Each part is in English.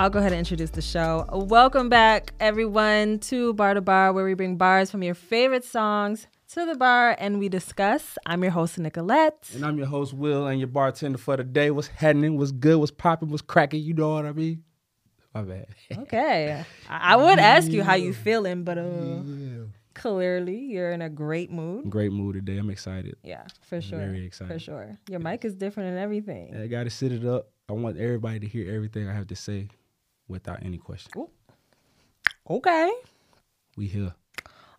I'll go ahead and introduce the show. Welcome back, everyone, to Bar to Bar, where we bring bars from your favorite songs to the bar and we discuss. I'm your host, Nicolette. And I'm your host, Will, and your bartender for the day. What's happening? What's good? What's popping? What's cracking? You know what I mean? My bad. okay. I, I would ask you how you feeling, but uh, yeah. clearly you're in a great mood. Great mood today. I'm excited. Yeah, for sure. Very excited. For sure. Your mic is different and everything. I got to sit it up. I want everybody to hear everything I have to say without any question. Ooh. Okay. We here.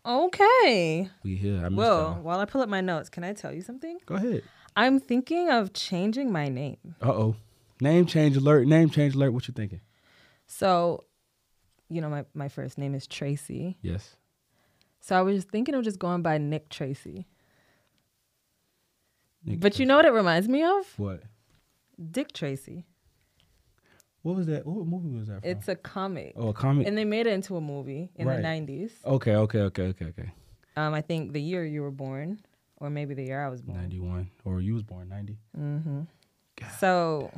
Okay. We here. I well, while I pull up my notes, can I tell you something? Go ahead. I'm thinking of changing my name. Uh oh. Name change alert. Name change alert. What you thinking? So, you know, my, my first name is Tracy. Yes. So I was thinking of just going by Nick Tracy. Nick but Tracy. you know what it reminds me of? What? Dick Tracy. What was that? What movie was that? From? It's a comic. Oh, a comic. And they made it into a movie in right. the nineties. Okay, okay, okay, okay, okay. Um, I think the year you were born, or maybe the year I was born. Ninety one, or you was born ninety. Mm-hmm. So.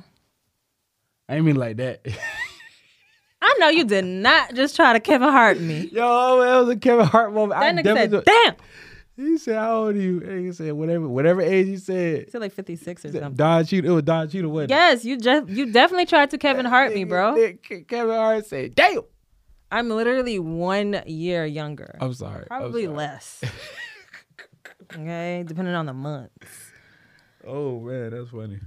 I didn't mean like that. I know you did not just try to Kevin Hart me. Yo, that was a Kevin Hart moment. That I nigga said, "Damn." He said, "How old are you?" And he said, "Whatever, whatever age." you said, "He said like fifty six or something." Don Cheadle. It was Don Cheadle, wasn't Yes, you just you definitely tried to Kevin Hart me, bro. Kevin Hart said, "Damn." I'm literally one year younger. I'm sorry. Probably I'm sorry. less. okay, depending on the months. Oh man, that's funny.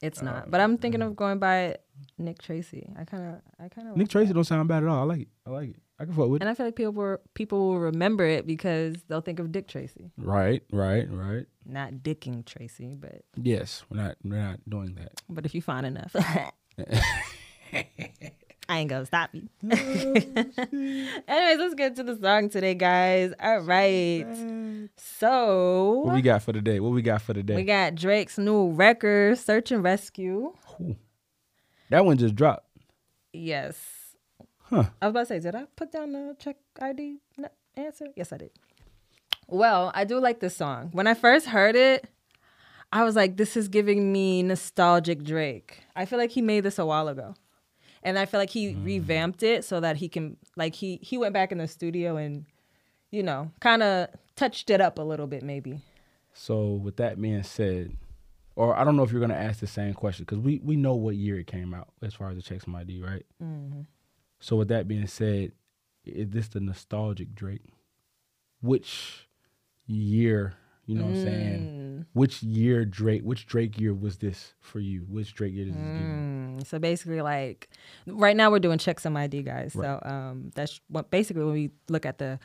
It's not, uh, but I'm thinking of going by Nick Tracy. I kind of, I kind of. Nick like Tracy that. don't sound bad at all. I like it. I like it. I can fuck with and. I feel like people were, people will remember it because they'll think of Dick Tracy. Right, right, right. Not dicking Tracy, but yes, we're not we're not doing that. But if you find enough, I ain't gonna stop you. Oh, Anyways, let's get to the song today, guys. All right. So what we got for the day? What we got for the day? We got Drake's new record, Search and Rescue. Ooh. That one just dropped. Yes. Huh. I was about to say, did I put down the check ID answer? Yes, I did. Well, I do like this song. When I first heard it, I was like, this is giving me nostalgic Drake. I feel like he made this a while ago. And I feel like he mm. revamped it so that he can like he he went back in the studio and you know, kind of touched it up a little bit maybe. So with that being said, or I don't know if you're gonna ask the same question because we we know what year it came out as far as the Check Some ID, right? Mm-hmm. So with that being said, is this the nostalgic Drake? Which year, you know mm. what I'm saying? Mm. Which year Drake, which Drake year was this for you? Which Drake year is this mm. So basically like right now we're doing Check Some ID guys. Right. So um that's what basically when we look at the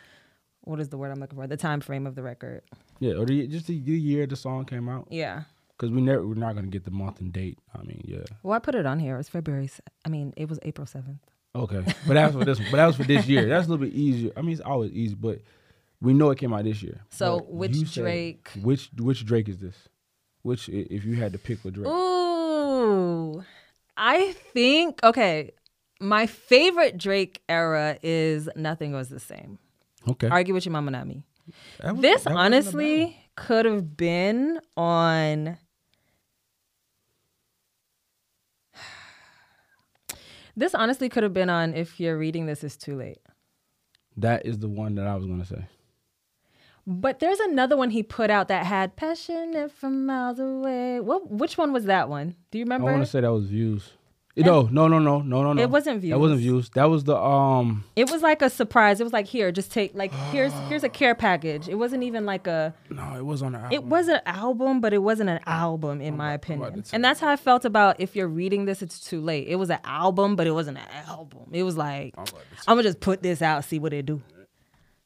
what is the word I'm looking for? The time frame of the record. Yeah, or the, just the year the song came out. Yeah. Because we never we're not gonna get the month and date. I mean, yeah. Well, I put it on here. It's February. I mean, it was April seventh. Okay, but that was for this. But that was for this year. That's a little bit easier. I mean, it's always easy, but we know it came out this year. So but which Drake? Which which Drake is this? Which if you had to pick a Drake? Ooh, I think okay. My favorite Drake era is Nothing Was the Same. Okay. Argue with your mama, not me. Was, this honestly could have been on This honestly could have been on if you're reading this is too late. That is the one that I was gonna say. But there's another one he put out that had passionate from miles away. What which one was that one? Do you remember? I want to say that was views. No, no, no, no, no, no, no. It wasn't views. That wasn't views. That was the um. It was like a surprise. It was like here, just take like here's here's a care package. It wasn't even like a. No, it was on an album. It was an album, but it wasn't an album in I'm my opinion. And that's how I felt about if you're reading this, it's too late. It was an album, but it wasn't an album. It was like I'm, I'm gonna just put this out, see what it do.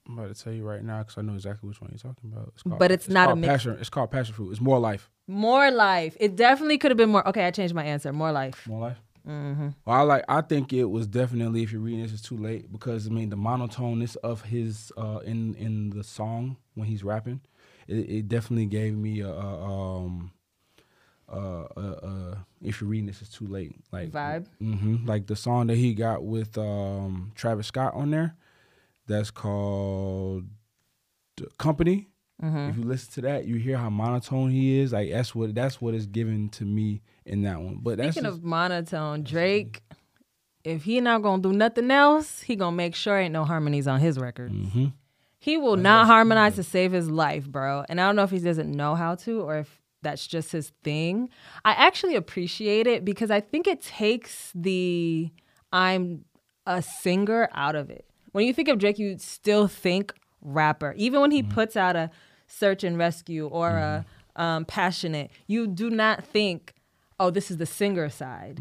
I'm about to tell you right now because I know exactly which one you're talking about. It's called, but it's, it's not a mix. passion. It's called passion fruit. It's more life. More life. It definitely could have been more. Okay, I changed my answer. More life. More life. Mm-hmm. Well, I like. I think it was definitely. If you're reading this, it's too late because I mean the monotoneness of his uh, in in the song when he's rapping, it, it definitely gave me a, a um. Uh, uh, uh, if you're reading this, it's too late. Like vibe. Mm-hmm, like the song that he got with um, Travis Scott on there, that's called Company. Mm-hmm. If you listen to that, you hear how monotone he is. Like that's what that's what is given to me in that one. But speaking of monotone, Drake if he not gonna do nothing else, he gonna make sure ain't no harmonies on his record. Mm-hmm. He will not harmonize to save his life, bro. And I don't know if he doesn't know how to or if that's just his thing. I actually appreciate it because I think it takes the I'm a singer out of it. When you think of Drake, you still think rapper. Even when he puts out a search and rescue or a um, passionate, you do not think, oh, this is the singer side.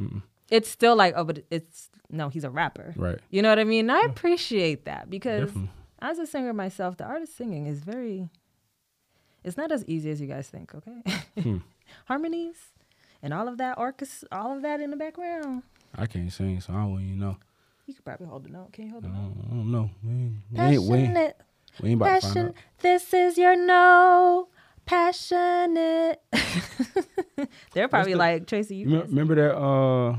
It's still like, oh, but it's no, he's a rapper. Right. You know what I mean? I appreciate that because Definitely. as a singer myself, the artist singing is very it's not as easy as you guys think, okay? Hmm. Harmonies and all of that orchestra all of that in the background. I can't sing, so I don't even know. You could probably hold the note. Can you hold the note? I don't know. We ain't, we ain't, we ain't, we ain't about to find passion. out. This is your no. Passionate. They're probably the- like Tracy. You You me- remember that? Uh,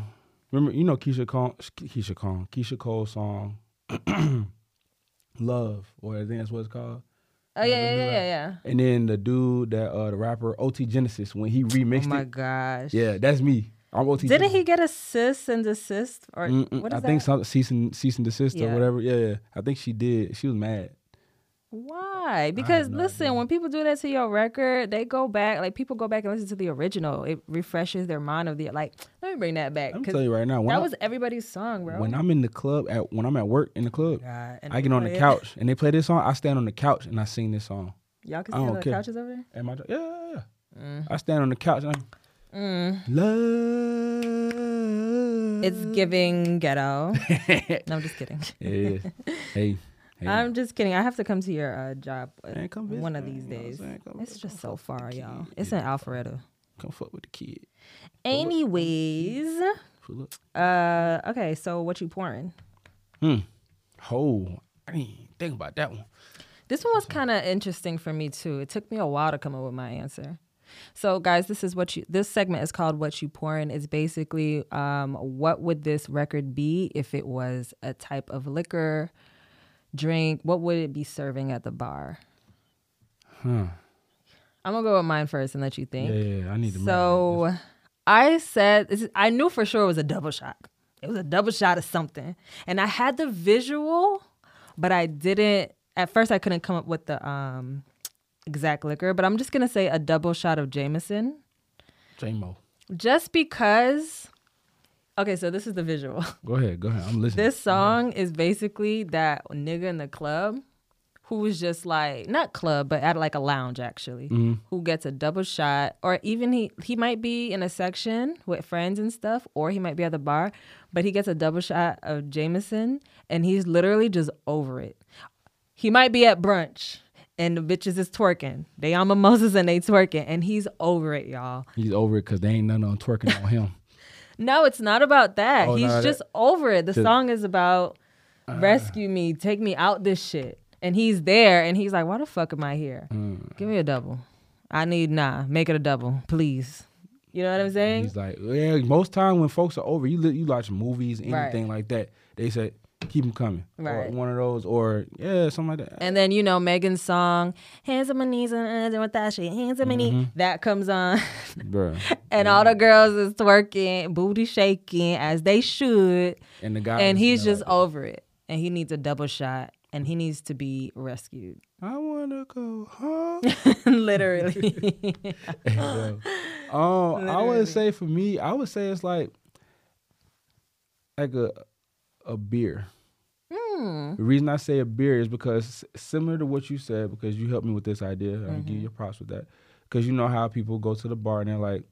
remember you know Keyshia Cole, Keyshia Cole, Keyshia Cole song, "Love," or I think that's what it's called. oh yeah, yeah, yeah, yeah, yeah. And then the dude that uh the rapper OT Genasis when he remixed it. Oh my it. gosh. Yeah, that's me. I'm OT. Genasis. Didn't Genasis. he get a cis and desist or Mm-mm, what is I that? think some cease and cease and desist Yeah. or whatever. Yeah, yeah. I think she did. She was mad. Why? Because listen, when people do that to your record, they go back. Like people go back and listen to the original. It refreshes their mind of the like. Let me bring that back because tell you right now. That I, was everybody's song, bro. when I'm in the club at when I'm at work in the club, God, I get on the it. couch and they play this song. I stand on the couch and I sing this song. Y'all can see the care. couches over there. At my yeah, yeah, yeah. Mm. I stand on the couch and I'm love. It's giving ghetto. no, I'm just kidding. Is. Hey, hey. I'm just kidding. I have to come to your uh, job uh, Man, come visit, one of man, these you know days. Come- It's just so far, y'all. It's in Alpharetta. Come fuck with the kid. Anyways, uh, okay. So what you pouring? Hmm. Oh, I didn't think about that one. This one was kind of interesting for me too. It took me a while to come up with my answer. So, guys, this is what you. This segment is called "What You Pouring." It's basically, um, what would this record be if it was a type of liquor, drink? What would it be serving at the bar? Huh. I'm gonna go with mine first and let you think. Yeah, yeah, yeah, I need to. So I said, I knew for sure it was a double shot. It was a double shot of something. And I had the visual, but I didn't, at first, I couldn't come up with the um, exact liquor, but I'm just to say a double shot of Jameson. J-Mo. just because. Okay, so this is the visual. Go ahead, go ahead. I'm listening. This song is basically that nigga in the club who was just like not club but at like a lounge actually Mhm. who gets a double shot or even he he might be in a section with friends and stuff or he might be at the bar but he gets a double shot of Jameson and he's literally just over it. He might be at brunch and the bitches is twerking. They on mimosas and they twerking and he's over it, y'all. He's over it because they ain't nothing on twerking on him. No, it's not about that. Oh, He's no, that- just over it. The Just- song is about rescue me, take me out this shit. And he's there and he's like, why the fuck am I here? Mm. Give me a double. I need nah, make it a double, please. You know what I'm saying? He's like, yeah. Most time when folks are over, you you watch movies, anything like that. They say keep them coming, Right. Or one of those, or yeah, something like that. And then you know Megan's song, "Hands on my knees and with that shit, hands on my Mm-hmm. knees," that comes on, Bruh. and all the girls is twerking, booty shaking as they should, And the guy, and he's like, just over it, and he needs a double shot, and he needs to be rescued, I wanna go home. literally. Um, I would say for me, I would say it's like like a a beer. Hmm. The reason I say a beer is because similar to what you said, because you helped me with this idea. I'm Mm-hmm. give you your props with that. Because you know how people go to the bar and they're like,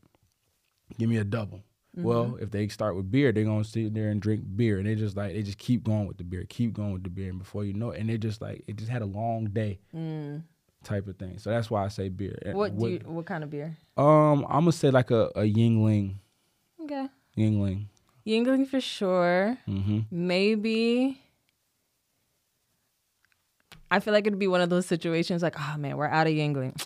"Give me a double." Mm-hmm. Well, if they start with beer, they're gonna sit there and drink beer, and they just like they just keep going with the beer, keep going with the beer, and before you know it, and they just like it just had a long day type of thing. So that's why I say beer. Mm. What do what- you, what kind of beer? um, I'm gonna say like a, a Yuengling. Okay, Yuengling. Yuengling for sure. Mm-hmm. Maybe. I feel like it'd be one of those situations like, oh man, we're out of Yuengling.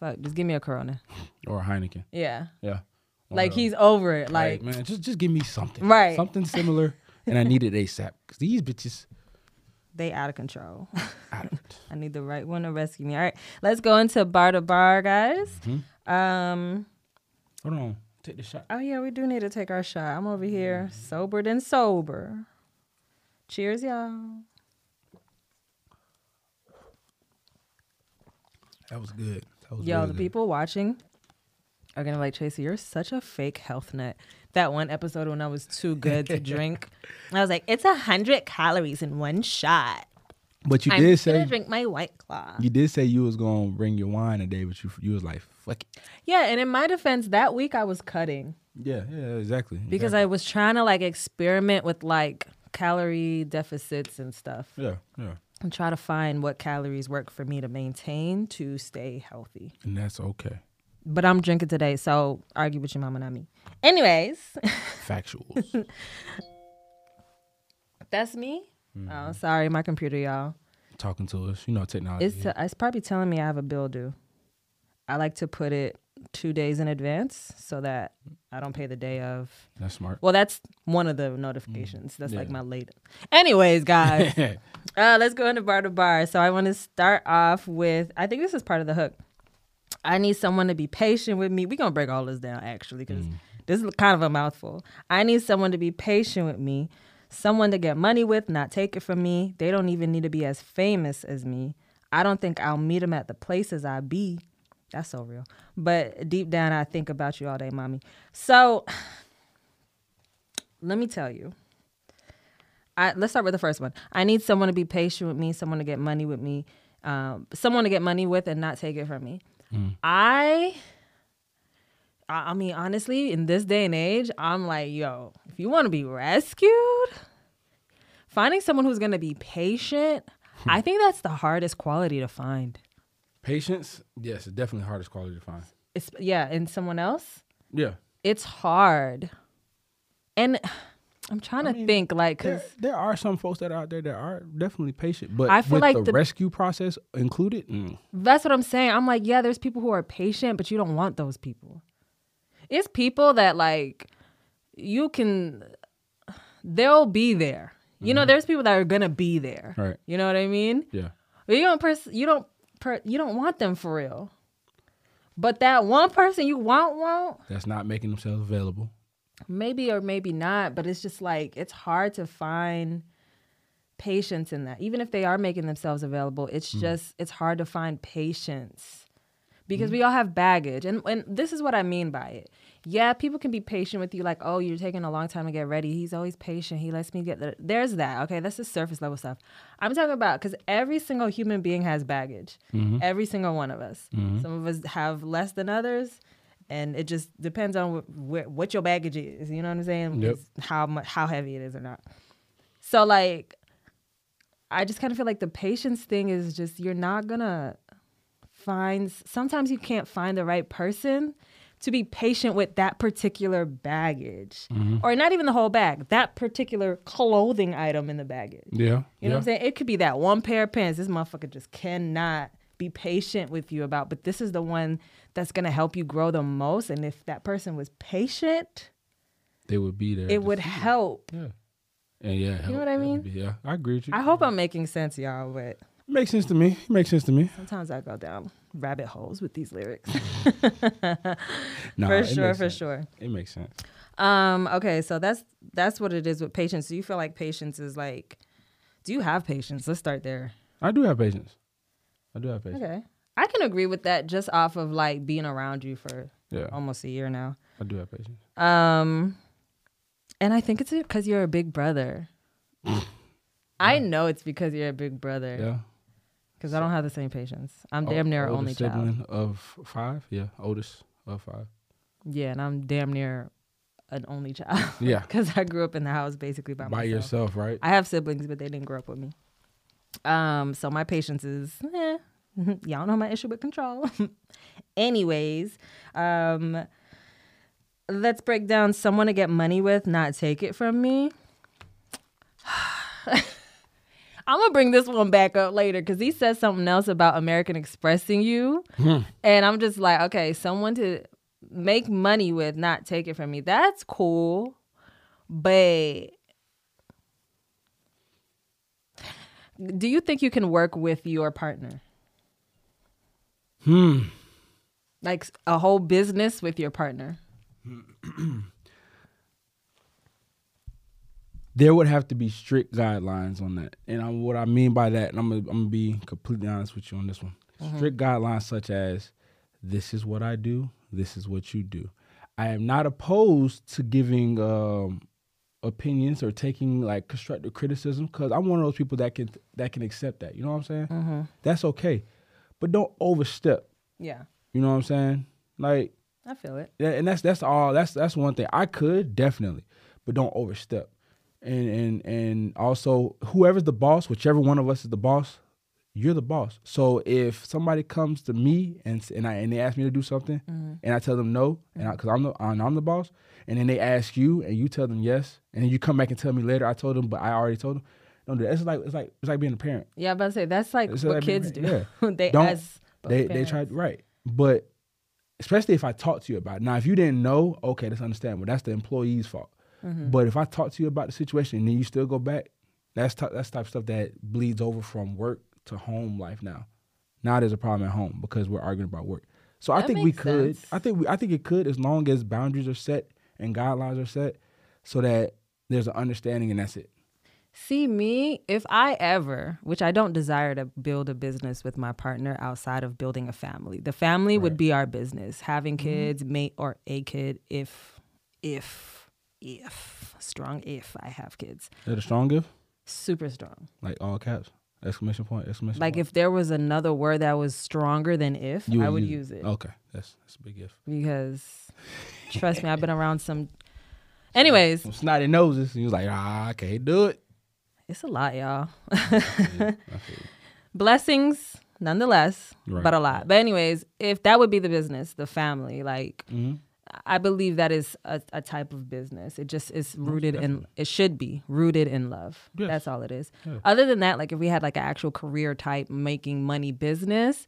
Fuck, just give me a Corona. Or a Heineken. Yeah, Yeah. One like he's over it. like, Like, man, just just give me something. Right. Something similar. and I need it ASAP. Cause these bitches they out of control. I don't. I need the right one to rescue me. All right, let's go into bar to bar, guys. Um, Hold on. take the shot. Oh yeah, we do need to take our shot. I'm over here sober than sober. Cheers, y'all. That was good. That was Yo, really the good. people watching are gonna like Tracy. You're such a fake health nut. That one episode when I was too good to drink, I was like, it's a hundred calories in one shot. But you I'm did say drink my white claw. you did say you was gonna bring your wine today, but you you was like fuck it. Yeah, and in my defense, that week I was cutting Yeah, yeah, exactly. because I was trying to like experiment with like calorie deficits and stuff yeah, yeah, and try to find what calories work for me to maintain to stay healthy. and that's okay. But I'm drinking today, so argue with your mama, not me. Anyways, Factuals. that's me. Mm-hmm. Oh, sorry, my computer, y'all. Talking to us, you know, technology. It's t- it's probably telling me I have a bill due. I like to put it two days in advance so that I don't pay the day of. that's smart. Well, that's one of the notifications. That's like my late. Anyways, guys, uh, let's go into bar to bar. So I want to start off with. I think this is part of the hook. I need someone to be patient with me. We're gonna break all this down actually because this is kind of a mouthful. I need someone to be patient with me, someone to get money with, not take it from me. They don't even need to be as famous as me. I don't think I'll meet them at the places I be. That's so real. But deep down, I think about you all day, mommy. So let me tell you. I, let's start with the first one. I need someone to be patient with me, someone to get money with me, um, someone to get money with and not take it from me. I, I I mean, honestly, in this day and age, I'm like, yo, if you want to be rescued, finding someone who's gonna be patient, I think that's the hardest quality to find. Patience, yes, it's definitely the hardest quality to find. It's yeah, and someone else, Yeah, it's hard, and I'm trying to mean, think like, there, cause there are some folks that are out there that are definitely patient, but I feel with like the, the- rescue process included, mm, That's what I'm saying. I'm like, yeah, there's people who are patient, but you don't want those people. It's people that like you can they'll be there. You know, there's people that are gonna be there. Right. You know what I mean? yeah, But you don't pers- you don't per- you don't want them for real. But that one person you want won't. that's not making themselves available. maybe or maybe not, but it's just like it's hard to find patience in that. Even if they are making themselves available, it's mm. just it's hard to find patience. Because mm. we all have baggage. And and this is what I mean by it. Yeah, people can be patient with you like, "Oh, you're taking a long time to get ready." He's always patient. He lets me get the There's that. Okay, that's the surface level stuff. I'm talking about cuz every single human being has baggage. Mm-hmm. Every single one of us. Mm-hmm. Some of us have less than others and it just depends on wh- wh- what your baggage is. You know what I'm saying? Yep. How much, how heavy it is or not. So like, I just kind of feel like the patience thing is just you're not gonna find. Sometimes you can't find the right person to be patient with that particular baggage, mm-hmm. or not even the whole bag. That particular clothing item in the baggage. Yeah, You know what I'm saying? It could be that one pair of pants this motherfucker just cannot be patient with you about, but this is the one that's gonna help you grow the most. And if that person was patient, They would be there. it would help. Yeah, and yeah, help. you know what I mean? Yeah, I agree with you. I hope I'm making sense, y'all, but Makes sense to me. Makes sense to me. sometimes I go down rabbit holes with these lyrics. Nah, for sure, for sense. sure. It makes sense. Um, okay, so that's that's what it is with patience. Do you feel like patience is like do you have patience? Let's start there. I do have patience. I do have patience. Okay. I can agree with that just off of like being around you for Yeah, almost a year now. I do have patience. Um, and I think it's because you're a big brother. I know it's because you're a big brother. Yeah. Because I don't have the same patience. I'm O- damn near only child. sibling of five. Yeah, oldest of five. Yeah, and I'm damn near an only child. Yeah. Because I grew up in the house basically by, By myself. yourself, right? I have siblings, but they didn't grow up with me. Um, so my patience is, eh. y'all know my issue with control. Anyways, um, let's break down someone to get money with, not take it from me. I'm gonna bring this one back up later because he said something else about American expressing you, and I'm just like, okay, someone to make money with, not take it from me. That's cool, but do you think you can work with your partner? Hmm. Like a whole business with your partner? there would have to be strict guidelines on that. And I, what I mean by that, and I'm gonna, I'm gonna be completely honest with you on this one. Strict guidelines such as this is what I do, this is what you do. I am not opposed to giving um, opinions or taking like constructive criticism because I'm one of those people that can that can accept that. You know what I'm saying? That's okay, but don't overstep. Yeah, You know what I'm saying? Like I feel it. yeah, and that's that's all. That's that's one thing I could definitely, but don't overstep. And and and also whoever's the boss, whichever one of us is the boss, you're the boss. So if somebody comes to me and and I and they ask me to do something, mm-hmm. and I tell them no, and because I'm the and I'm the boss, and then they ask you and you tell them yes, and then you come back and tell me later I told them, but I already told them. Don't do that. It's like it's like it's like being a parent. Yeah, I'm about to say that's like It's what like- kids do. yeah. they Don't- ask. they they try right, but especially if I talk to you about it. Now, if you didn't know, okay, that's understandable. That's the employee's fault. Mm-hmm. But if I talk to you about the situation and then you still go back, that's t- that's type of stuff that bleeds over from work to home life now. Now there's a problem at home because we're arguing about work. So I think we could. sense. I think we, I think it could as long as boundaries are set and guidelines are set, so that there's an understanding and that's it. See me, if I ever, which I don't desire to build a business with my partner outside of building a family. The family would be our business. Having Mm-hmm. kids, mate or a kid if if if strong if I have kids. Is that a strong if? Super strong. Like all caps, exclamation point, exclamation Like point. if there was another word that was stronger than if, I would use it. Okay, that's that's a big if. Because trust me, I've been around some Anyways, Some snotty noses. He was like, ah, I can't do it. it's a lot, y'all. Yeah, I feel you. Blessings nonetheless, Right. but a lot. But anyways, if that would be the business, the family, like Mhm. I believe that is a, a type of business. It just is rooted in it should be rooted in love. Yes. That's all it is. Yeah. Other than that, like if we had like an actual career type making money business,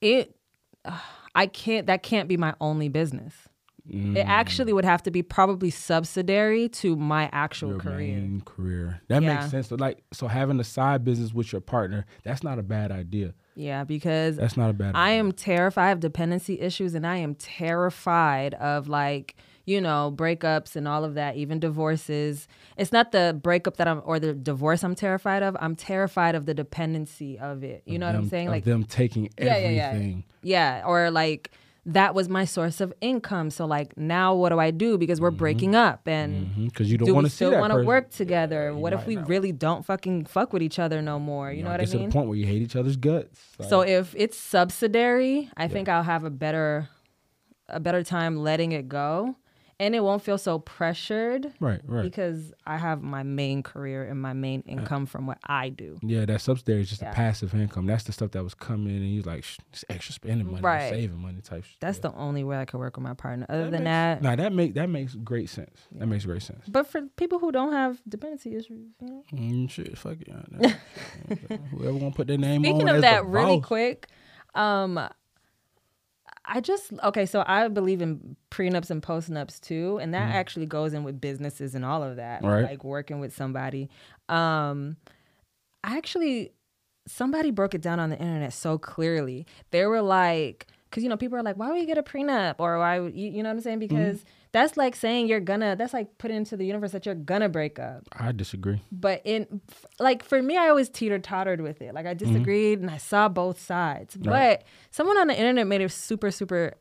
it I can't that can't be my only business. Mm. It actually would have to be probably subsidiary to my actual Your career. main career. That Yeah. makes sense. So like, so having a side business with your partner, that's not a bad idea. Yeah, because That's not a bad. I idea. am terrified. of dependency issues, and I am terrified of like you know breakups and all of that, even divorces. It's not the breakup that I'm or the divorce I'm terrified of. I'm terrified of the dependency of it. You know what I'm saying? Like them taking Yeah, yeah, yeah. everything. yeah, or like that was my source of income. So like now what do I do because we're mm-hmm. breaking up and. Mm-hmm. Because you don't Do want to see still want to work together? what if we not. really don't fucking fuck with each other no more? You know what I to mean? the point where you hate each other's guts. So if it's subsidiary, I think I'll have a better a better time letting it go and it won't feel so pressured right, right. because I have my main career and my main income from what I do. yeah, that subsidiary is just Yeah. a passive income. That's the stuff that was coming, and he's like, it's extra spending money, Right. saving money type. That's yeah. the only way I could work with my partner. Other than makes- that, Nah, that make that makes great sense. That makes great sense. but for people who don't have dependency issues, you know. Mm, shit, fuck it. yeah, that- Whoever want to put their name Speaking on of that, really boss. quick, um, I just okay. So I believe in prenups and postnups too, and that actually goes in with businesses and all of that, Mm. Right. like working with somebody. Um, I actually somebody broke it down on the internet so clearly. They were like, because you know people are like, why would you get a prenup or why would you, you know what I'm saying? Mm-hmm. That's like saying you're gonna. That's like putting into the universe that you're gonna break up I disagree. but in like for me i always teeter tottered with it like i mm-hmm. disagreed and i saw both sides Right. but someone on the internet made it super super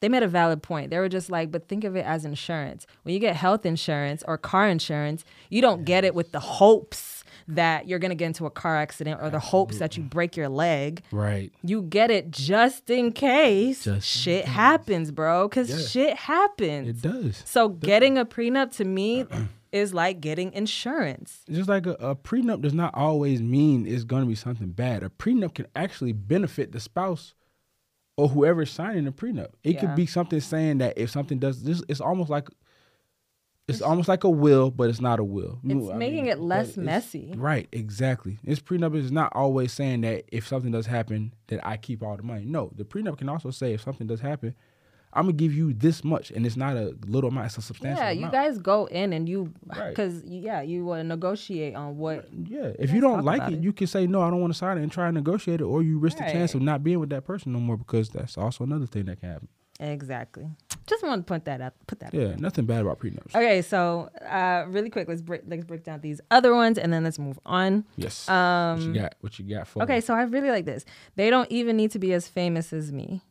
they made a valid point they were just like but think of it as insurance when you get health insurance or car insurance you don't get it with the hopes that you're going to get into a car accident or the hopes that you break your leg Right. you get it just in case Just in shit happens bro because Yeah. shit happens It does. so getting a prenup to me is like getting insurance Just like a, a prenup does not always mean it's going to be something bad. A prenup can actually benefit the spouse or whoever's signing the prenup. It Yeah. could be something saying that if something does this, it's almost like it's almost like a will, but it's not a will. You It's I making mean, it less messy. Right, exactly. This prenup is not always saying that if something does happen, that I keep all the money. No, the prenup can also say if something does happen, I'm gonna give you this much, and it's not a little amount; it's a substantial Yeah, you amount. guys go in and you, Right. because yeah, you want to negotiate on what. Yeah, if you don't like it, it. you can say no, I don't want to sign it, and try and negotiate it, or you risk the chance of not being with that person no more because that's also another thing that can happen. Exactly. Just want to put that out. Put that. Yeah, nothing bad about prenups. Okay, so uh, really quick, let's break let's break down these other ones, and then let's move on. Yes. Um, what you got? What you got for? Okay, so I really like this. They don't even need to be as famous as me.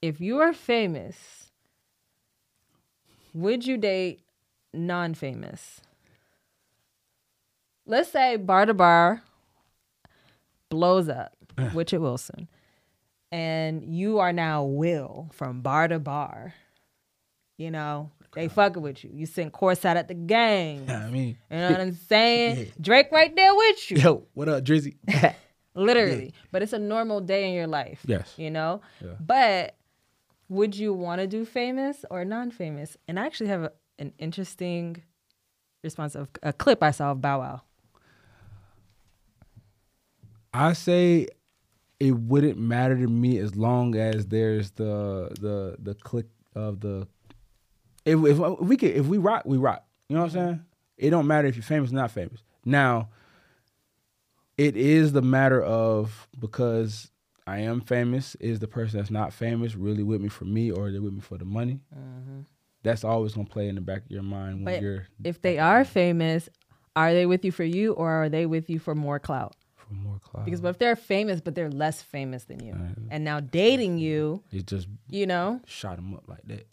If you are famous, would you date non-famous? Let's say Bar to Bar blows up, which it will soon, and you are now Will from Bar to Bar. You know they fucking with you. You sent courtside at the game. Yeah, I mean, You know what I'm saying? Yeah. Drake right there with you yo, what up, Drizzy? literally but it's a normal day in your life Yes. you know Yeah. but would you want to do famous or non-famous and i actually have a, an interesting response of a clip i saw of bow wow I say it wouldn't matter to me as long as there's the the the click of the if, if we could if we rock we rock. You know what I'm saying? It don't matter if you're famous or not famous. Now it is the matter of because I am famous is the person that's not famous really with me for me or they with me for the money? Mm-hmm. That's always gonna play in the back of your mind when But you're if they are famous are they with you for you or are they with you for more clout? For more clout. Because if they're famous but they're less famous than you? Uh, and now dating you it just you know? shot them up like that.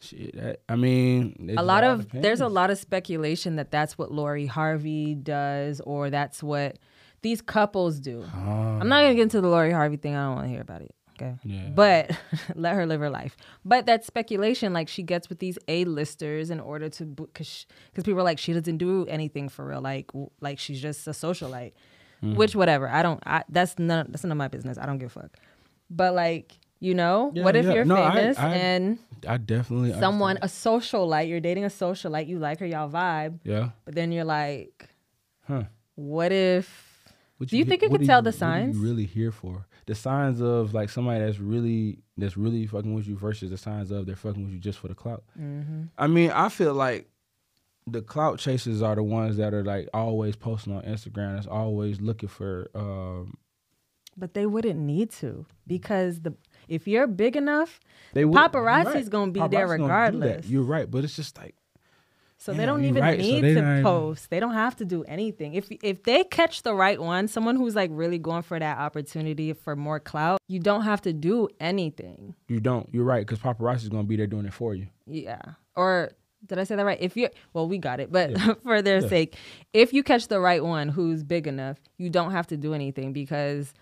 Shit, I mean, a lot all of there's a lot of speculation that that's what Lori Harvey does or that's what these couples do. Ah. I'm not gonna get into the Lori Harvey thing. I don't want to hear about it. Okay, Yeah. but let her live her life. But that speculation, like she gets with these A-listers in order to, because because people are like she doesn't do anything for real. Like w- like she's just a socialite, Mm-hmm. which whatever. I don't. I, that's none. That's none of my business. I don't give a fuck. But like you know, Yeah, what if yeah. you're No, famous I- and I definitely someone understand. a socialite you're dating a socialite you like her y'all vibe Yeah. but then you're like Huh. what if What Do you think you could tell the what are signs? you really here for the signs of like somebody that's really that's really fucking with you versus the signs of they're fucking with you just for the clout. Mm-hmm. I mean, I feel like the clout chasers are the ones that are like always posting on Instagram. That's always looking for. Um, but they wouldn't need to because the if you're big enough they would- Paparazzi's right. gonna be there Paparazzi's that. regardless. You're right, but it's just like so Yeah, they don't even right. Need they to not post they don't have to do anything if if they catch the right one someone who's like really going for that opportunity for more clout you don't have to do anything you don't. You're right because paparazzi's gonna be there doing it for you. Yeah. Or did I say that right? If you well, we got it, but for their sake, if you catch the right one who's big enough, you don't have to do anything because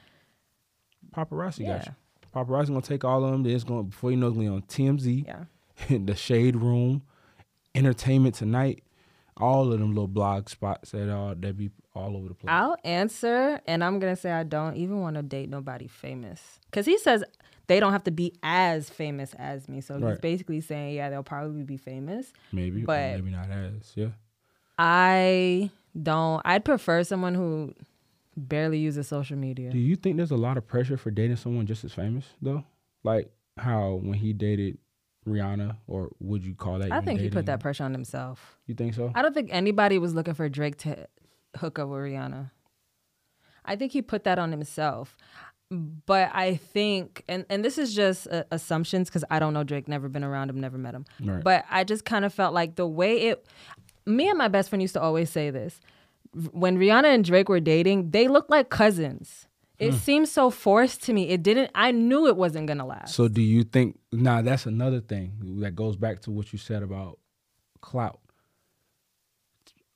Paparazzi Yeah. got you. Paparazzi gonna take all of them. It's going before you know it's gonna be on TMZ, yeah. the Shade Room, Entertainment Tonight, all of them little blog spots that all that be all over the place. I'll answer and I'm going to say I don't even want to date nobody famous. Cuz he says they don't have to be as famous as me. So he's basically saying yeah, they'll probably be famous. maybe, but- maybe not as. Yeah. I don't I'd prefer someone who barely uses social media. Do you think there's a lot of pressure for dating someone just as famous though? Like how when he dated Rihanna, or would you call that? I think he put that pressure on himself. You think so? I don't think anybody was looking for Drake to hook up with Rihanna. I think he put that on himself. But I think, and, and this is just uh, assumptions because I don't know Drake, never been around him, never met him. Right. But I just kind of felt like the way it, me and my best friend used to always say this. When Rihanna and Drake were dating, they looked like cousins. It Hmm. seemed so forced to me. It didn't, I knew it wasn't going to last. So do you think? Now that's another thing that goes back to what you said about clout.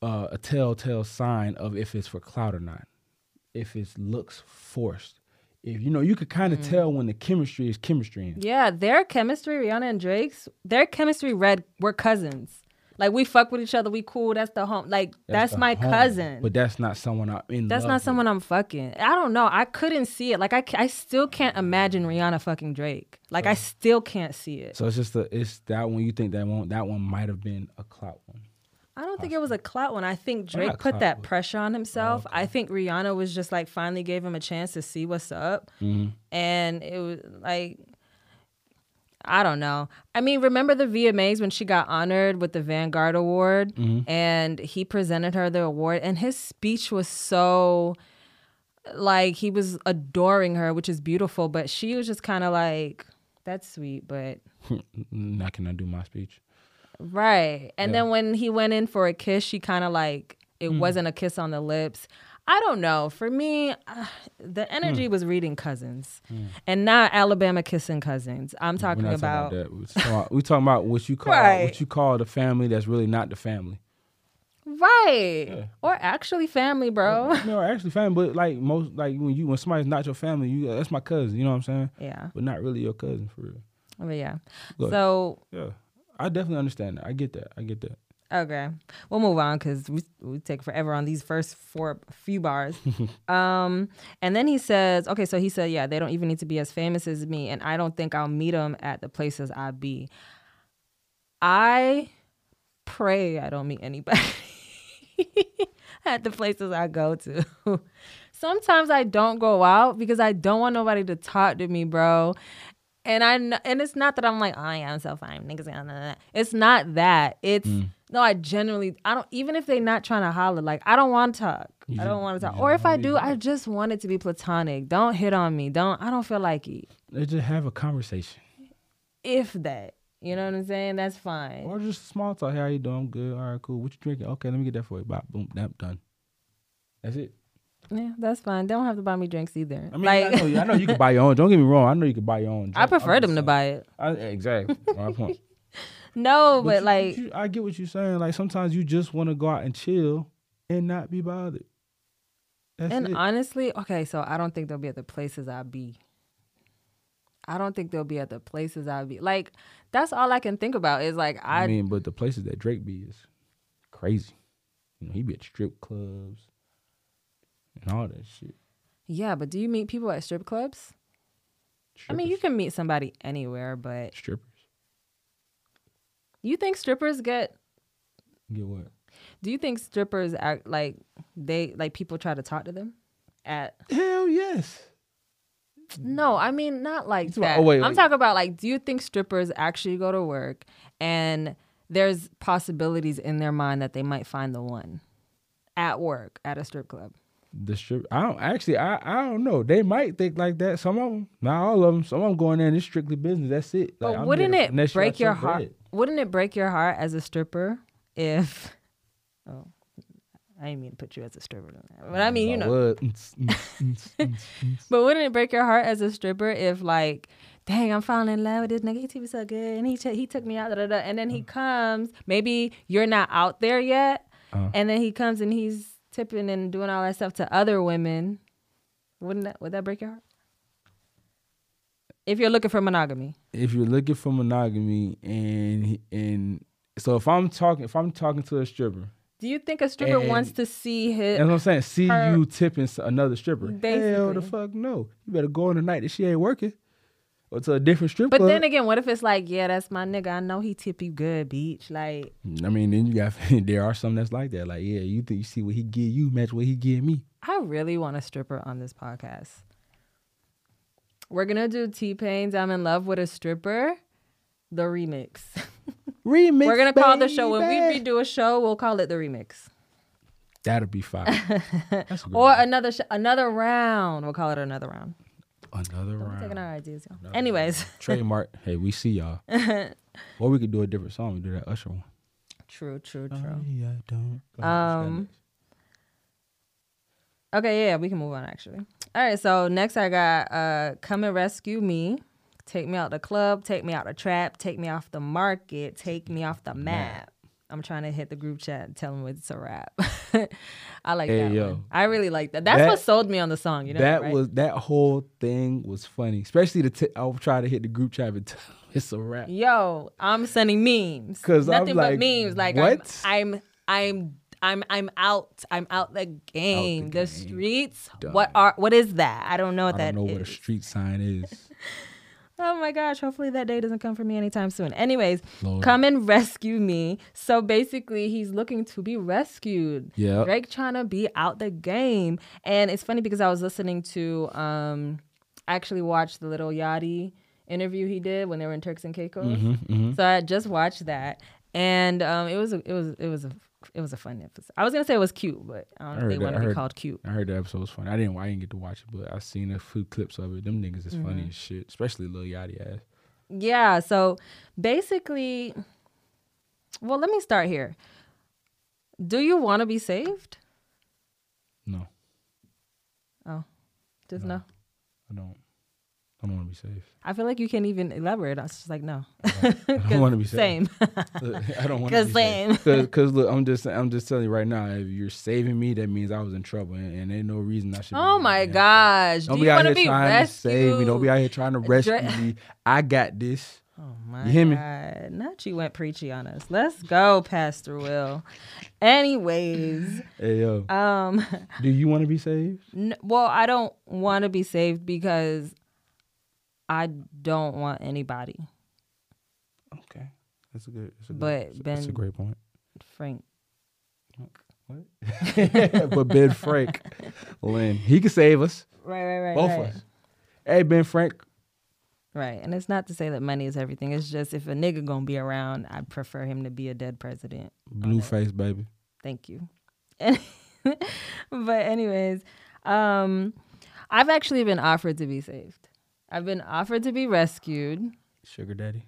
Uh, a telltale sign of if it's for clout or not. If it looks forced. If you know, you could kind of Mm. tell when the chemistry is chemistry. Yeah, their chemistry, Rihanna and Drake's, their chemistry read we're cousins. Like we fuck with each other, we cool. That's the home. Like that's, the my home. cousin. But that's not someone I'm in. that's not with. someone I'm fucking. I don't know. I couldn't see it. Like I, I still can't imagine Rihanna fucking Drake. Like I still can't see it. So it's just the it's that one you think that one that one might have been a clout one. I don't think it was a clout one. I think Drake put that but- pressure on himself. I think Rihanna was just like finally gave him a chance to see what's up. Mm-hmm. And it was like, I don't know. I mean, remember the VMAs when she got honored with the Vanguard Award Mm-hmm. and he presented her the award and his speech was so like he was adoring her, which is beautiful, but she was just kind of like, that's sweet, but can I do my speech? right. And Yeah. then when he went in for a kiss, she kind of like it Mm. wasn't a kiss on the lips. I don't know. For me, uh, the energy Mm. was reading cousins, and not Alabama kissing cousins. I'm talking We're about, talking about that. We're talking about, we talking about what you call Right. what you call the family that's really not the family. right Yeah. or actually family, bro. No, actually family, but like most like when you when somebody's not your family, you that's my cousin. You know what I'm saying? yeah, But not really your cousin for real. but yeah. So Yeah, I definitely understand that. I get that. I get that. Okay, we'll move on because we we take forever on these first four few bars. um, and then he says, okay, so he said, yeah, they don't even need to be as famous as me, and I don't think I'll meet them at the places I be. I pray I don't meet anybody at the places I go to. Sometimes I don't go out because I don't want nobody to talk to me, bro. And I and it's not that I'm like, oh yeah, I'm so fine, niggas. It's not that. It's no, I genuinely, I don't. Even if they're not trying to holler, like I don't want to talk. You I don't want to talk. Or if I do, I just want it to be platonic. Don't hit on me. Don't. I don't feel like it. Let's just have a conversation If that, you know what I'm saying? That's fine. or just small talk. Hey, how you doing? I'm good. All right, cool. What you drinking? Okay, let me get that for you. Bop, boom, that done. That's it. Yeah, that's fine. They don't have to buy me drinks either. I mean, like, I know, I know you can buy your own. Don't get me wrong. I know you can buy your own. I drink. prefer I'm them to buy it. I, exactly. My point. No, but, you- like, you- I get what you're saying. Like sometimes you just want to go out and chill and not be bothered. That's and it. honestly, okay, so I don't think they'll be at the places I be. I don't think they'll be at the places I be. Like, that's all I can think about is like I, I mean, but the places that Drake be is crazy. You know, he be at strip clubs and all that shit. yeah, but do you meet people at strip clubs? I mean, you can meet somebody anywhere, but strippers. You think strippers get Get what? do you think strippers act like they like people try to talk to them at Hell yes. No, I mean not like You talking about- that. oh, wait, I'm talking about like do you think strippers actually go to work and there's possibilities in their mind that they might find the one at work at a strip club? The strip. I don't actually. I I don't know. They might think like that. Some of them, not all of them. Some of them going there and it's strictly business. That's it. Like, But I'm wouldn't it break your heart? bread. Wouldn't it break your heart as a stripper if Oh, I didn't mean to put you as a stripper. But I mean, you know. But wouldn't it break your heart as a stripper if like, dang, I'm falling in love with this nigga. He took me so good, and he he took me out, da, da, da. and then he comes. Maybe you're not out there yet, Uh. and then he comes and he's tipping and doing all that stuff to other women. Wouldn't that would that break your heart? If you're looking for monogamy, if you're looking for monogamy and and so if I'm talking if I'm talking to a stripper, do you think a stripper And- wants to see his? that's what I'm saying. See Her- you tipping another stripper. Hell the fuck no. You better go on the night that she ain't working, or to a different strip But club. then again, what if it's like, yeah, that's my nigga. I know he tip you good, beach. Like, I mean, then you got there are some that's like that. Like yeah, you think you see what he give you match what he give me. I really want a stripper on this podcast. We're gonna do T Pain's "I'm in Love with a Stripper," the remix. Remix. We're gonna call the show when we redo a show. We'll call it the remix, That'll be fine. That's a good or one. another sh- another round. We'll call it another round. another We're taking our ideas, y'all. Another Anyways, Trademark. Hey, we see y'all. or we could do a different song. We do that Usher one. true, true, true. Oh, yeah, don't. Go ahead, what you got Um? Okay, yeah, we can move on actually. All right, so next I got uh Come and Rescue Me. Take me out the club, take me out the trap, take me off the market, take me off the map. I'm trying to hit the group chat and tell them it's a rap. I like Hey, that yo. one. I really like that. That's That- what sold me on the song. You know that right? was that whole thing was funny, especially the. T- I'll try to hit the group chat and tell them it's a rap. Yo, I'm sending memes. 'Cause I'm nothing but like, memes. Like what? I'm, I'm, I'm, I'm, I'm out. I'm out the game. the game. streets. Done. What are? What is that? I don't know what I that don't is. know what a street sign is. Oh my gosh, hopefully that day doesn't come for me anytime soon. Anyways, Lord. come and rescue me. So basically, he's looking to be rescued. Yeah. Drake trying to be out the game. And it's funny because I was listening to, um, I actually watched the Lil Yachty interview he did when they were in Turks and Caicos. Mm-hmm, So I just watched that. And um, it was a, it was it was a it was a fun episode. I was gonna say it was cute, but I don't know if they want to be called cute. I heard the episode was funny. I didn't. I didn't get to watch it, but I seen a few clips of it. Them niggas is Mm-hmm. funny as shit, especially Lil Yachty ass. yeah, so basically, well, let me start here. Do you want to be saved? No, Oh, just No. no. I don't. I don't want to be saved. I feel like you can't even elaborate. I was just like, no. I don't want to be saved. Same. I don't want to be same. saved. Because look, I'm just I'm just telling you right now. If you're saving me, that means I was in trouble, and, and ain't no reason I should. oh my gosh. Don't Do be you out here be trying rescued? to save me. Don't be out here trying to rescue Dre- me. I got this. Oh my You hear me? God. Not you went preachy on us. Let's go, Pastor Will. Anyways, Hey yo, um, do you want to be saved? n- well, I don't want to be saved because I don't want anybody. Okay, that's a good. That's a good But that's, that's a great point. Frank. What? but Ben Frank, Lynn, he can save us, Right, right, right. both right. of us. Hey Ben Frank, Right. And it's not to say that money is everything. It's just if a nigga gonna be around, I prefer him to be a dead president. Blueface baby. Thank you. but anyways, um, I've actually been offered to be saved. I've been offered to be rescued. Sugar daddy.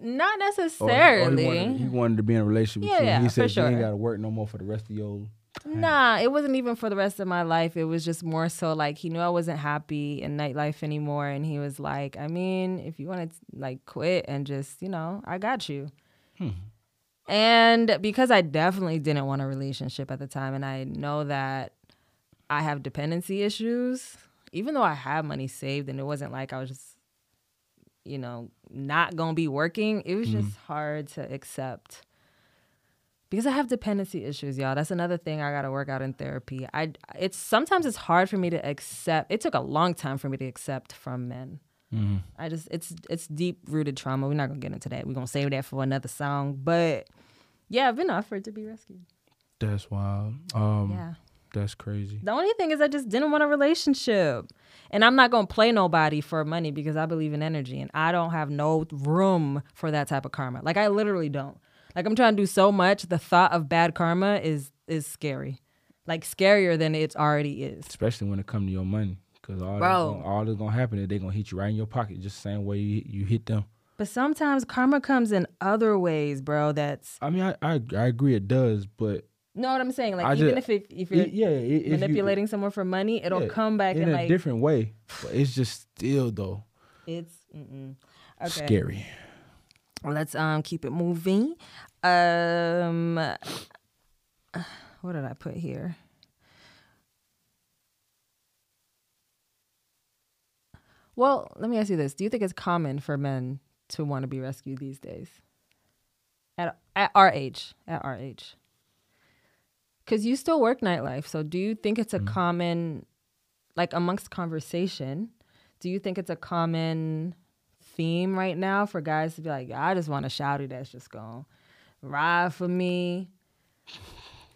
Not oh, Or- or necessarily. he, wanted, he wanted to be in a relationship with Yeah, you. yeah, he said you ain't got to work no more for the rest of your. Nah, it wasn't even for the rest of my life. It was just more so like he knew I wasn't happy in nightlife anymore, and he was like, "I mean, if you want to like quit and just, you know, I got you." Hmm. And because I definitely didn't want a relationship at the time, and I know that I have dependency issues, even though I had money saved, and it wasn't like I was just, you know, not gonna be working. It was just hard to accept because I have dependency issues, y'all. That's another thing I got to work out in therapy. I it's sometimes it's hard for me to accept. It took a long time for me to accept from men. Mm-hmm. I just it's it's deep rooted trauma. We're not gonna get into that. We're gonna save that for another song. But yeah, I've been offered to be rescued. That's wild. Um, Yeah. That's crazy. The only thing is I just didn't want a relationship. And I'm not gonna play nobody for money because I believe in energy and I don't have no room for that type of karma. Like I literally don't. Like I'm trying to do so much, the thought of bad karma is is scary. Like scarier than it already is. Especially when it come to your money, because all that's Bro. gonna, all that's gonna happen is they're gonna hit you right in your pocket, just the same way you, you hit them. But sometimes karma comes in other ways, bro. That's I mean, I I, I agree it does, but know what I'm saying? Like I even just- if it, if you're yeah, if you- manipulating someone for money, it'll yeah, come back in a like different way. But it's just still though it's okay. scary. Let's um keep it moving. Um what did I put here? Well, let me ask you this. Do you think it's common for men to want to be rescued these days? At at our age, at our age. Cuz you still work nightlife. So do you think it's a common like amongst conversation, do you think it's a common theme right now for guys to be like, I just want a shouty that's just going to ride for me?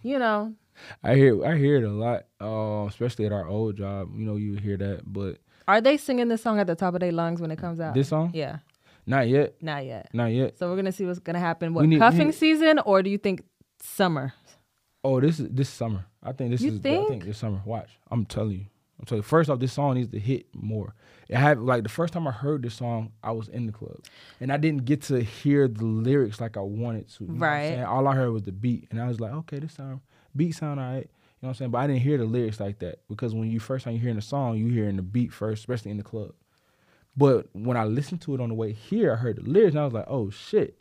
You know, I hear I hear it a lot, uh, especially at our old job. You know, you hear that, but are they singing this song at the top of their lungs when it comes out? this song, Yeah, not yet, not yet. not yet. So we're going to see what's going to happen. What, need- cuffing need- season or do you think summer? Oh, this is this summer. I think this You is. I think? think this summer. Watch, I'm telling you. I'm telling you. First off, this song needs to hit more. It had like the first time I heard this song, I was in the club, and I didn't get to hear the lyrics like I wanted to. you know what I'm Right. All I heard was the beat, and I was like, okay, this sound beat sound alright. You know what I'm saying? But I didn't hear the lyrics like that because when you first time you hearing the song, you hearing the beat first, especially in the club. But when I listened to it on the way here, I heard the lyrics, and I was like, oh shit.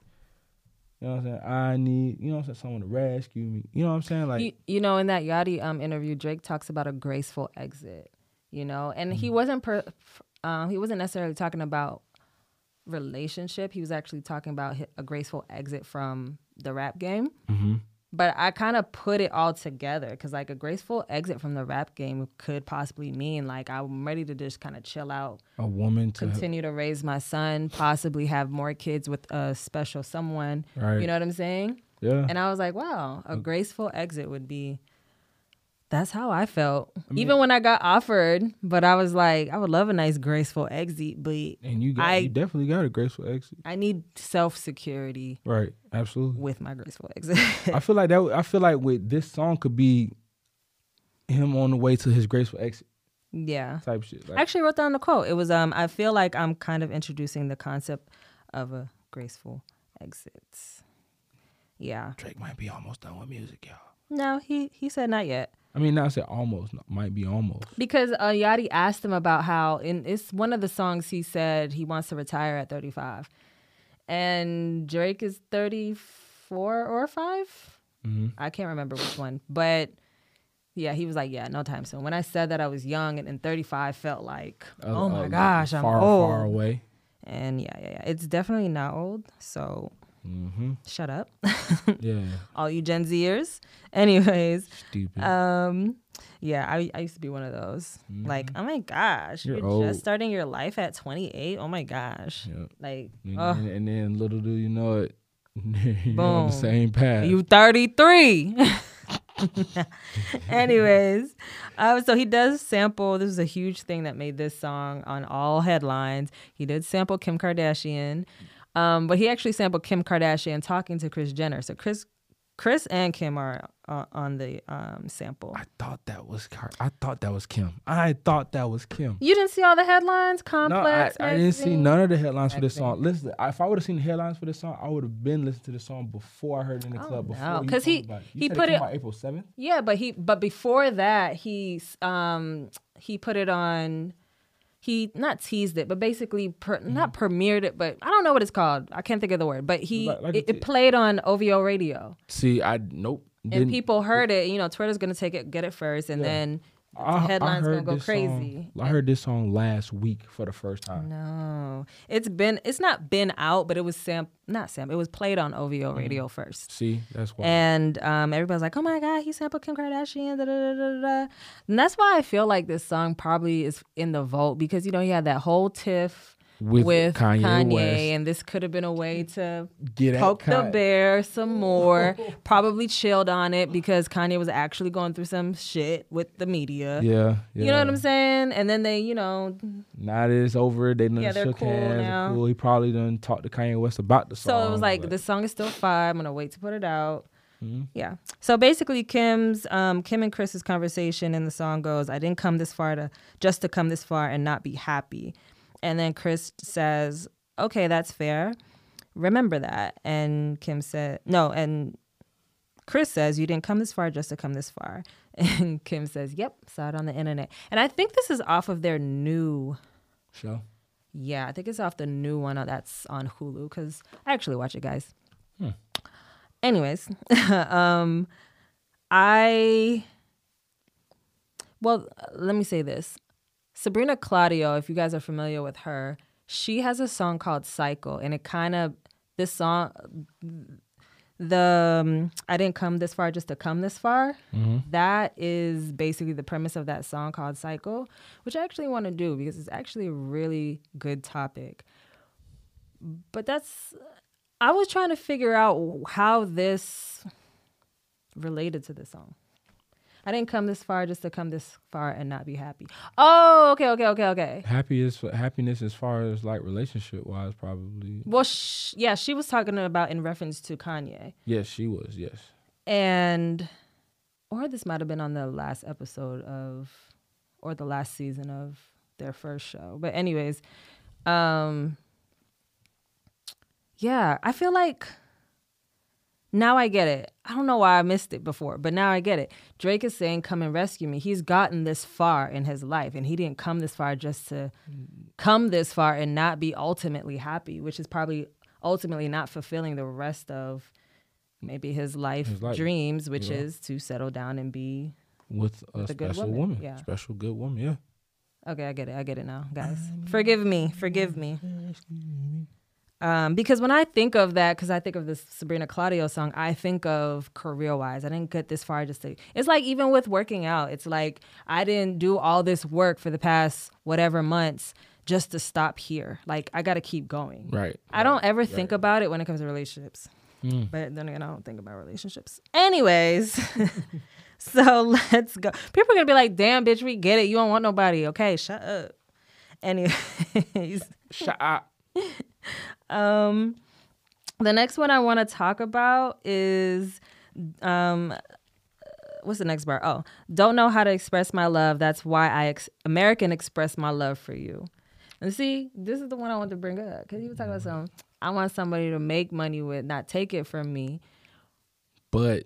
You know what I'm saying? I need, you know what I'm saying, someone to rescue me. You know what I'm saying? Like you, you know, in that Yachty um interview, Drake talks about a graceful exit. You know, and Mm. he wasn't per, um, he wasn't necessarily talking about relationship. He was actually talking about a graceful exit from the rap game. hmm But I kind of put it all together because like a graceful exit from the rap game could possibly mean like I'm ready to just kind of chill out, a woman to continue to raise my son, possibly have more kids with a special someone. right. You know what I'm saying? yeah. And I was like, wow, a mm. graceful exit would be. That's how I felt. mean- Even when I got offered, but I was like, I would love a nice graceful exit, but And you got I- you definitely got a graceful exit. I need self security Right. Absolutely. with my graceful exit. I feel like that I feel like with this song could be him on the way to his graceful exit yeah. type shit. I actually wrote down the quote. It was um I feel like I'm kind of introducing the concept of a graceful exit. Yeah. Drake might be almost done with music, y'all. No, he he said not yet. I mean, not say almost, might be almost. Because uh, Yachty asked him about how in it's one of the songs he said he wants to retire at 35, and Drake is 34 or 5. Mhm. I can't remember which one, but yeah, he was like, yeah, no time soon. When I said that I was young and, and 35 felt like, Uh, oh my uh, gosh, I'm far, old. far away. And yeah, yeah, yeah, it's definitely not old. So hmm shut up, Yeah, all you Gen Zers. Anyways, stupid. um, yeah, I, I used to be one of those. Like, oh my gosh, Mm-hmm. You're you're, just starting your life at 28. Oh my gosh, yeah. like, And, oh, and, and then little do you know it, you're on the Boom. same path. you 33. Anyways, um, so he does sample. This is a huge thing that made this song on all headlines. He did sample Kim Kardashian, um, but he actually sampled Kim Kardashian talking to Kris Jenner. So Kris, Kris and Kim are uh, on the um, sample. I thought that was Car- I thought that was Kim. I thought that was Kim. You didn't see all the headlines? No, I, Complex. I didn't see none of the headlines for this song. Listen, if I would have seen the headlines for this song, I would have been listening to the song before I heard it in the Oh, club. Before no, you 'cause he- it. He said put came it- out April seventh. Yeah, but he but before that he um he put it on he not teased it, but basically per, not mm-hmm. premiered it, but I don't know what it's called. I can't think of the word, but he Like- like it, it played on OVO radio. See, I nope. And people heard it, you know, Twitter's gonna take it, get it first, and Yeah. then I- I headlines gonna go crazy. Song, I heard this song last week for the first time. No, it's been it's not been out, but it was sam not sam. It was played on OVO Mm. radio first. See, that's why. And um, everybody's like, "Oh my God, he sampled Kim Kardashian." Da, da, da, da, da. And that's why I feel like this song probably is in the vote because you know he had that whole tiff with, with, Kanye, Kanye, West, and this could have been a way to get poke the bear some more. probably chilled on it because Kanye was actually going through some shit with the media. Yeah, yeah. You know what I'm saying? And then they, you know, Now that it's over, they done Yeah, they're shook cool hands. now. Cool. He probably done talked to Kanye West about the song. So it was like but- this song is still fire. I'm gonna wait to put it out. Mhm. Yeah. So basically, Kim's um, Kim and Kris's conversation in the song goes, "I didn't come this far to just to come this far and not be happy." And then Kris says, "Okay, that's fair. Remember that." And Kim said, "No." And Kris says, "You didn't come this far just to come this far." And Kim says, "Yep, saw it on the internet." And I think this is off of their new show. yeah, I think it's off the new one that's on Hulu because I actually watch it, guys. Hmm. Anyways, um, I well, let me say this: Sabrina Claudio, if you guys are familiar with her, she has a song called "Cycle," and it kind of this song. The um, I didn't come this far just to come this far. Mm-hmm. That is basically the premise of that song called Cycle, which I actually want to do because it's actually a really good topic. But that's, I was trying to figure out how this related to the song. I didn't come this far just to come this far and not be happy. Oh, okay, okay, okay, okay. Happy is happiness as far as like relationship wise, probably. Well, sh- yeah, she was talking about in reference to Kanye. Yes, she was. Yes. and or this might have been on the last episode of or the last season of their first show but anyways um yeah i feel like now i get it i don't know why i missed it before but now i get it drake is saying come and rescue me he's gotten this far in his life and he didn't come this far just to come this far and not be ultimately happy which is probably ultimately not fulfilling the rest of maybe his life, His life, dreams, which yeah. is to settle down and be. With a With a good special woman, woman. yeah. Special good woman. Yeah. Okay, I get it. I get it now, guys. Forgive me. Forgive me. Um, because when I think of that, because I think of this Sabrina Claudio song, I think of career wise. I didn't get this far just to. It's like even with working out, it's like I didn't do all this work for the past whatever months just to stop here. Like I got to keep going. Right. I don't ever think about it when it comes to relationships. Mm. But then again, I don't think about relationships. Anyways, so let's go. People are gonna be like, "Damn, bitch, we get it. You don't want nobody." Okay, shut up. Anyways, Shut up. um, the next one I want to talk about is um, what's the next bar? Oh, don't know how to express my love. That's why I ex- American express my love for you. And see, this is the one I want to bring up because you were talking about some. I want somebody to make money with, not take it from me. But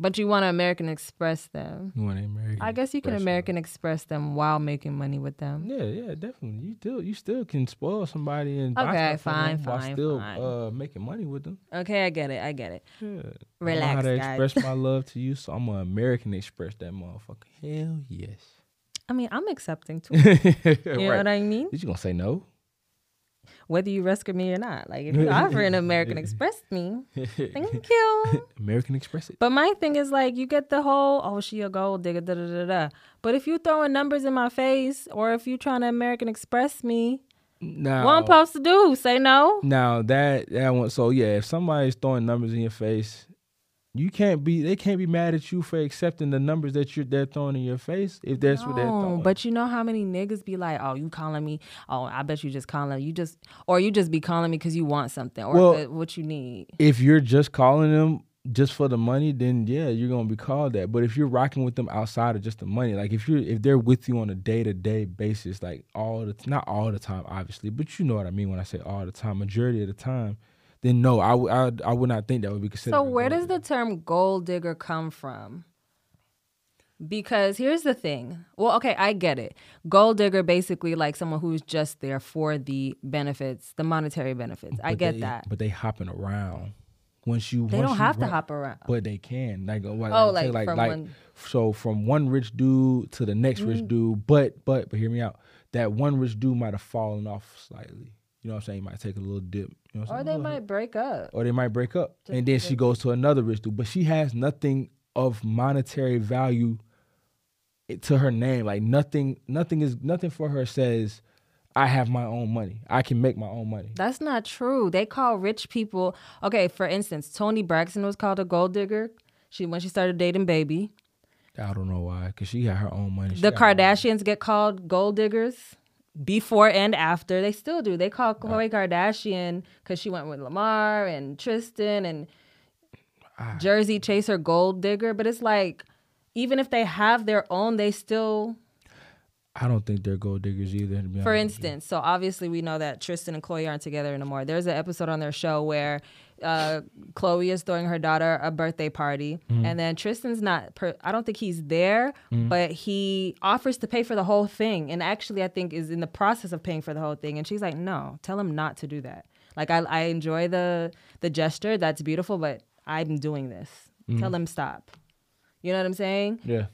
But you want to American Express them. you want American. I guess you can American Express them while making money with them. Yeah, yeah, definitely. You still you still can spoil somebody and buy Okay, fine, them while fine, still fine. uh making money with them. Okay, I get it. I get it. Yeah. I know how to guys. express my love to you, so I'm gonna American Express that motherfucker. Hell yes. I mean, I'm accepting too. You know what I mean? Did you gonna say no? Whether you rescue me or not. Like if you offer an American Express me, thank you. American Express it. But my thing is like you get the whole oh she a gold digger da da da da. But if you throwing numbers in my face or if you trying to American Express me, Now, what I'm supposed to do? Say no? now that that one. So yeah, if somebody's throwing numbers in your face, you can't be. They can't be mad at you for accepting the numbers that you're they're throwing in your face. If that's what they're No, throwing. but you know how many niggas be like, "Oh, you calling me? Oh, I bet you just calling you just, or you just be calling me because you want something or Well- the- what you need." if you're just calling them just for the money, then yeah, you're gonna be called that. But if you're rocking with them outside of just the money, like if you're if they're with you on a day to day basis, like all the not all the time, obviously, but you know what I mean when I say all the time, majority of the time, then no, I would I, I would not think that would be considered. So where does the term gold digger come from? Because here's the thing. Well, okay, I get it. Gold digger basically like someone who's just there for the benefits, the monetary benefits. I get they- that. But they hopping around. Once you They once don't you have to hop around. But they can. Like uh, Oh, like like from like one- so from one rich dude to the next Mm. rich dude. But but but hear me out. That one rich dude might have fallen off slightly. You know what I'm saying? He might take a little dip. You know what I'm Or they might break up. or they might break up. Just and then she goes to another rich dude. But she has nothing of monetary value to her name. Like nothing, nothing is nothing for her says, I have my own money. I can make my own money. That's not true. They call rich people. Okay, for instance, Toni Braxton was called a gold digger. She when she started dating Baby. I don't know why, because she had her own money. She The got her own- Kardashians get called gold diggers before and after. They still do. They call Khloe Kardashian because she went with Lamar and Tristan and Ah. Jersey Chaser gold digger. But it's like, even if they have their own, they still. I don't think they're gold diggers either. For honest with you. instance, so obviously we know that Tristan and Khloe aren't together anymore. There's an episode on their show where uh, Khloe is throwing her daughter a birthday party, Mm-hmm. and then Tristan's not. Per- I don't think he's there, but he offers to pay for the whole thing, and actually I think is in the process of paying for the whole thing. And she's like, "No, tell him not to do that. Like I, I enjoy the the gesture. That's beautiful, but I'm doing this. Mm-hmm. Tell him stop. You know what I'm saying? yeah,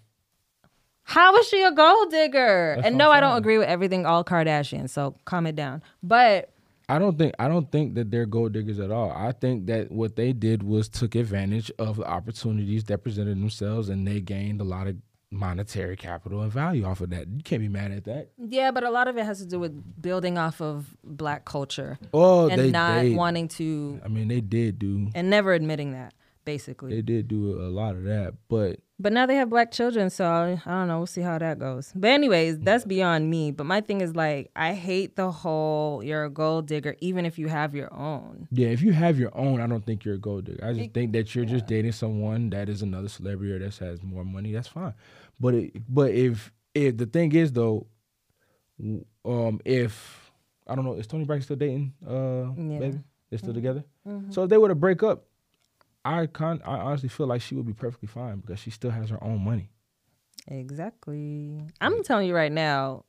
How is she a gold digger? That's and no, I'm don't agree with everything all Kardashian. So calm it down. But I don't think I don't think that they're gold diggers at all. I think that what they did was took advantage of the opportunities that presented themselves, and they gained a lot of monetary capital and value off of that. You can't be mad at that. yeah, but a lot of it has to do with building off of black culture Oh, and they, not they wanting to I mean, they did do and never admitting that, basically. they did do a lot of that, but But now they have black children, so I don't know. We'll see how that goes. But anyways, that's beyond me. But my thing is like, I hate the whole you're a gold digger, even if you have your own. yeah, if you have your own, I don't think you're a gold digger. I just think that you're just dating someone that is another celebrity or that has more money. That's fine. But it, but if if the thing is though, um, if I don't know, is Toni Braxton still dating? Uh, Yeah. baby, they're still together. So if they were to break up, I con I honestly feel like she would be perfectly fine because she still has her own money. Exactly. I'm telling you right now,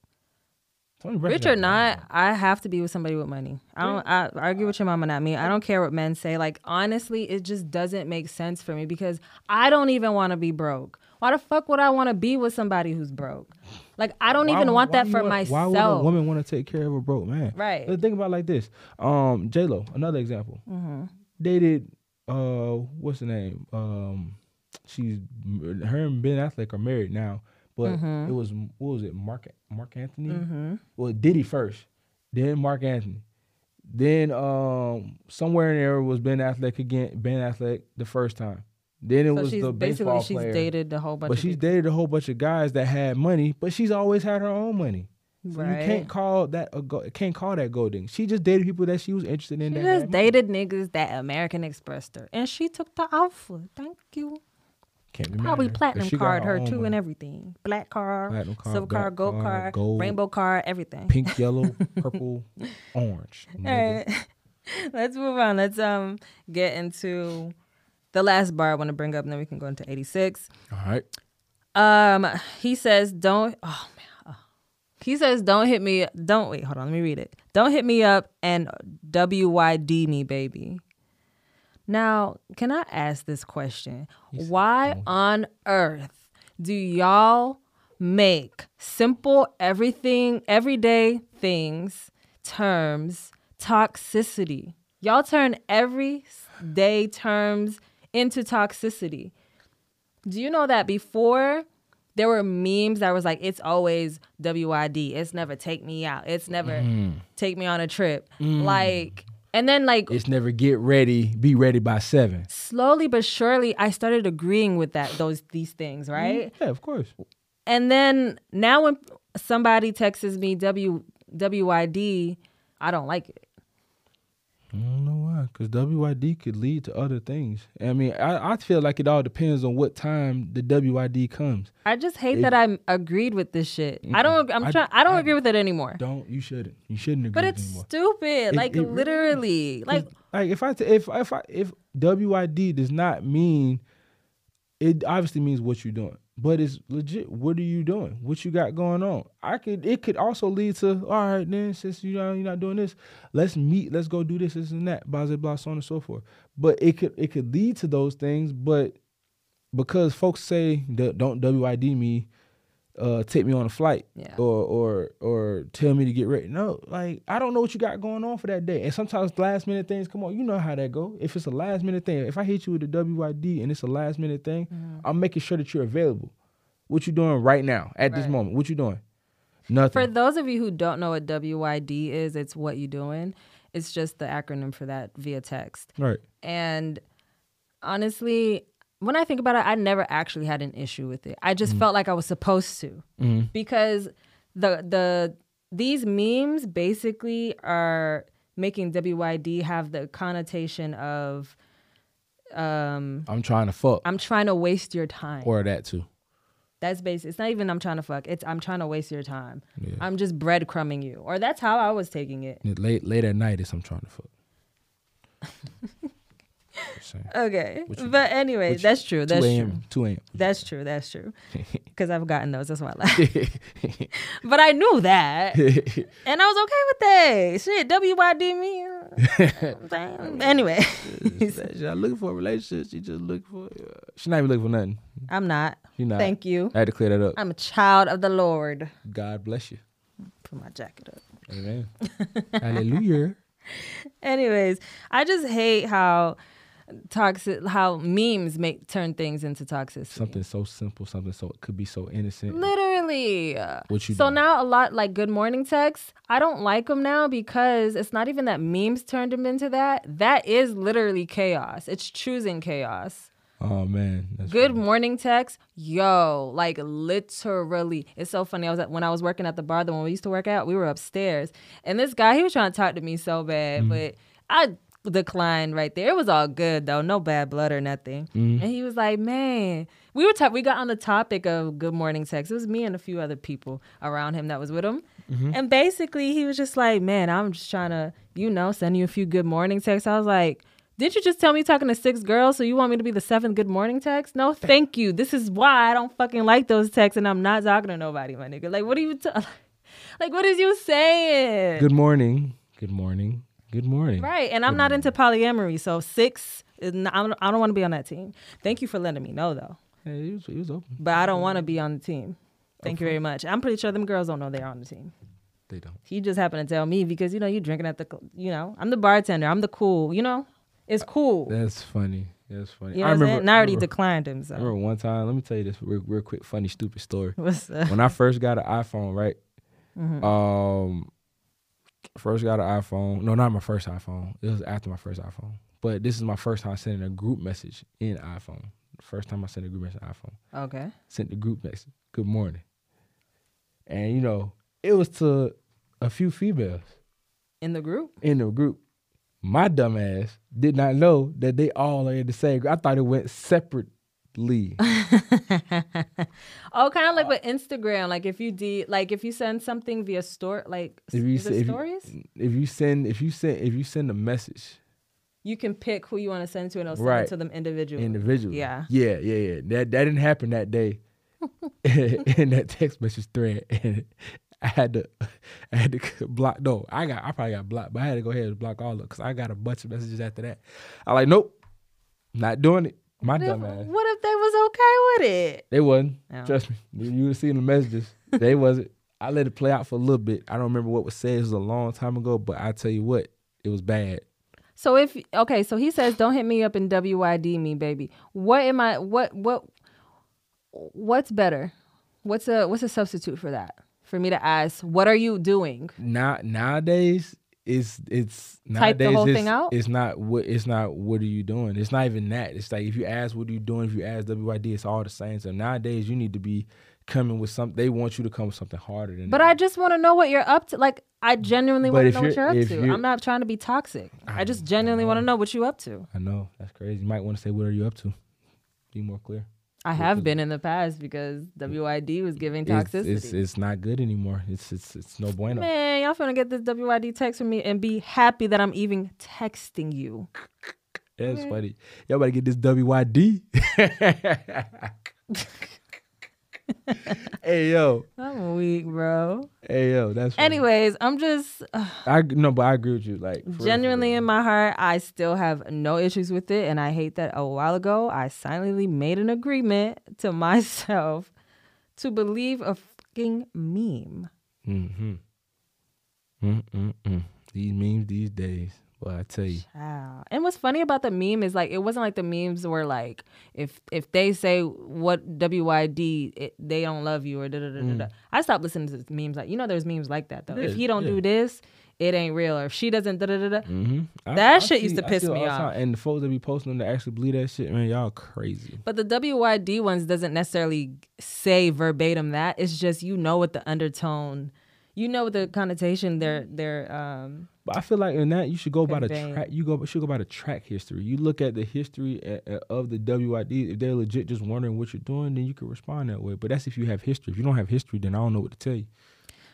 Rich or not. I have to be with somebody with money. I don't. I argue with your mama, not me. I don't care what men say. Like honestly, it just doesn't make sense for me because I don't even want to be broke. Why the fuck would I want to be with somebody who's broke? Like I don't Why- even want that for want- myself. Why would a woman want to take care of a broke man? Right. Let's think about it like this. Um, J Lo, another example. Mm-hmm. Dated, uh, what's the name? Um, she's her and Ben Affleck are married now, but Mm-hmm. it was what was it? Marc Marc Anthony. Well, Diddy first, then Marc Anthony. Then um, somewhere in there was Ben Affleck again. Ben Affleck the first time. Then it So was she's the basically she's player. dated a whole bunch. But she's people. dated a whole bunch of guys that had money, but she's always had her own money. So Right. you can't call that a go- can't call that golding. She just dated people that she was interested in. She just had money. dated niggas that American expressed her, and she took the offer. Thank you. Can't be Probably mad at her, 'cause platinum card her own too and everything. Black card, Platinum card, silver card, gold card, card, gold. rainbow card, everything. Pink, yellow, purple, orange. All right, Let's move on. Let's um get into the last bar I want to bring up, and then we can go into 86. All right. Um, he says, "Don't." Oh. He says, "Don't hit me. Don't wait. Hold on. Let me read it. Don't hit me up and WYD me, baby." Now, can I ask this question? Why on earth do y'all make simple everything, everyday things, terms, toxicity? Y'all turn everyday terms into toxicity. Do you know that before there were memes that was like, it's always WYD. It's never take me out. It's never mm. take me on a trip. Mm. Like, and then like It's never get ready, be ready by seven. slowly but surely, I started agreeing with that, those, these things, mm. right? Yeah, of course. And then now when somebody texts me W, WYD, I don't like it. I don't know why, because WYD could lead to other things. I mean, I, I feel like it all depends on what time the WYD comes. I just hate It- that I agreed with this shit. I don't. I'm I- trying. I don't I- agree with it anymore. Don't you shouldn't you shouldn't agree But it's anymore. stupid. It- like it literally. Like like if I t- if if I if WYD does not mean it obviously means what you're doing, but it's legit. What are you doing? What you got going on? I could it could also lead to all right then since you know you're not doing this, let's meet, let's go do this, this and that, blah blah blah, so on and so forth. But it could it could lead to those things, but because folks say don't WYD me, uh, take me on a flight Yeah. or or or tell me to get ready. No, like I don't know what you got going on for that day. And sometimes last minute things come on. You know how that go. If it's a last minute thing, if I hit you with a WYD and it's a last minute thing, Mm-hmm. I'm making sure that you're available. What you doing right now at this moment? What you doing? Nothing. for those of you who don't know what WYD is, it's what you doing. It's just the acronym for that via text. right. And honestly, when I think about it, I never actually had an issue with it. I just felt like I was supposed to because the the these memes basically are making WYD have the connotation of um I'm trying to fuck I'm trying to waste your time. or that too. That's basic. It's not even I'm trying to fuck. It's I'm trying to waste your time. Yeah. I'm just breadcrumbing you. Or that's how I was taking it. Late late at night is I'm trying to fuck. Okay. But anyway, you- that's true. That's 2 true. 2 a.m. That's true. That's true. Because I've gotten those. That's why I laugh. but I knew that. and I was okay with that. Shit, WYD me. anyway, She's not looking for a relationship. She just looking for. Uh, she's not even looking for nothing. I'm not. She not. Thank you. I had to clear that up. I'm a child of the Lord. God bless you. Put my jacket up. Amen. Hallelujah. Anyways, I just hate how toxic, how memes make turn things into toxicity. Something so simple, something so it could be so innocent. Literally. What you so doing? now a lot like good morning texts, I don't like them now because it's not even that memes turned them into that. That is literally chaos. It's choosing chaos. Oh man. That's Good funny. morning text, yo, like literally. It's so funny. I was at, when I was working at the bar, the one we used to work at, we were upstairs, and this guy he was trying to talk to me so bad, Mm-hmm. but I declined right there. It was all good though, no bad blood or nothing. Mm-hmm. And he was like, "Man, we were ta- we got on the topic of good morning text. It was me and a few other people around him that was with him, Mm-hmm. and basically he was just like, "Man, I'm just trying to, you know, send you a few good morning texts." I was like. Didn't you just tell me you're talking to six girls, so you want me to be the seventh good morning text? No, thank you. This is why I don't fucking like those texts, and I'm not talking to nobody, my nigga. Like, what are you, ta- like, what is you saying? Good morning. Good morning. Good morning. Right, and I'm not into polyamory, so six. Is not, I don't, I don't want to be on that team. Thank you for letting me know, though. Hey, he was, he was open. But I don't want to be on the team. Thank you very much. I'm pretty sure them girls don't know they're on the team. They don't. He just happened to tell me because you know you drinking at the, you know, I'm the bartender. I'm the cool. You know, it's cool. That's funny. That's funny. You know I'm saying? And I already remember, declined him. I remember one time. Let me tell you this real, real quick, funny, stupid story. what's up? when I first got an iPhone, right? Mm-hmm. Um, first got an iPhone. No, not my first iPhone. It was after my first iPhone. But this is my first time sending a group message in iPhone. First time I sent a group message in iPhone. Okay. Sent the group message. Good morning. And you know, it was to a few females In the group. in the group. My dumb ass did not know that they all are in the same group. I thought it went separate Lee. oh, kind of like with Instagram. Like if you de- like if you send something via store, like If you is se- it if you- stories, if you send if you send if you send a message you can pick who you want to send to, and it'll send Right. it to them individually. individually. Yeah. Yeah, yeah, yeah. That that didn't happen that day in that text message thread. And I had to I had to block no, I got I probably got blocked, but I had to go ahead and block all of because I got a bunch of messages after that. I like, nope, not doing it. My What if, dumb ass. what if they was okay with it? They wasn't. Trust me. You would have seen the messages. They wasn't. I let it play out for a little bit. I don't remember what was said. It was a long time ago, but I tell you what, it was bad. So if okay, so he says, "Don't hit me up and WYD me, baby." What am I? What what? What's better? What's a what's a substitute for that? For me to ask, what are you doing? Now nowadays it's it's Type the nowadays whole it's, thing out? it's not what it's not what are you doing? It's not even that. It's like if you ask what are you doing, if you ask WYD, it's all the same. So nowadays you need to be coming with something they want you to come with something harder than that. But that. I just want to know what you're up to. Like, I genuinely want to know what you're- up to. you're- I'm not trying to be toxic. I just genuinely want to know what you're up to. I know, that's crazy. You might want to say what are you up to? Be more clear. I have been in the past because WYD was giving It's, toxicity. it's it's not good anymore. It's it's it's no bueno. Man, y'all finna get this WYD text from me and be happy that I'm even texting you. That's funny. Y'all better get this WYD. hey yo, I'm weak, bro. hey yo. That's funny. Anyways, I'm just uh, I no, but I agree with you. Like for real, for genuinely in my heart, I still have no issues with it. And I hate that a while ago, I silently made an agreement to myself to believe a fucking meme. Mm-hmm. Mm-mm-mm. These memes these days. Well, I tell you. Wow. And what's funny about the meme is like it wasn't like the memes were like if if they say what WYD it, they don't love you or da da da da. da. I stopped listening to memes like you know there's memes like that though. Mm. Yeah, if he don't yeah. do this, it ain't real. Or if she doesn't da da da da. Mm-hmm. That shit used to piss me off. And the folks that be posting them to actually believe that shit, man, y'all crazy. But the WYD ones doesn't necessarily say verbatim that. It's just you know what the undertone, you know the connotation they're they're um But I feel like in that you should go by the track. You go should go by the track history. You look at the history uh, uh, of the WYD. If they're legit just wondering what you're doing, then you can respond that way. But that's if you have history. If you don't have history, then I don't know what to tell you.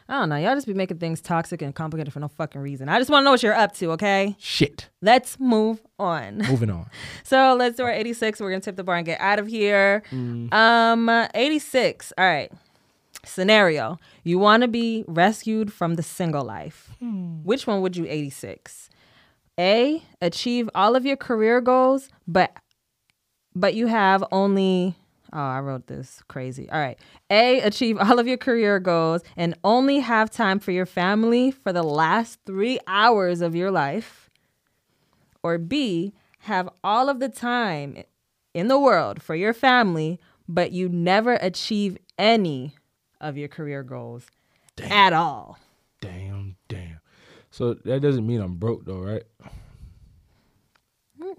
I don't know. Y'all just be making things toxic and complicated for no fucking reason. I just want to know what you're up to, okay? Shit. Let's move on. Moving on. So let's do our 86. We're gonna tip the bar and get out of here. Mm. Um, 86. All right. Scenario: You want to be rescued from the single life. Hmm. Which one would you 86? A. Achieve all of your career goals, but but you have only. Oh, I wrote this crazy. All right. A. Achieve all of your career goals and only have time for your family for the last three hours of your life or B, have all of the time in the world for your family, but you never achieve any of your career goals at all. Damn, damn. So that doesn't mean I'm broke though, right?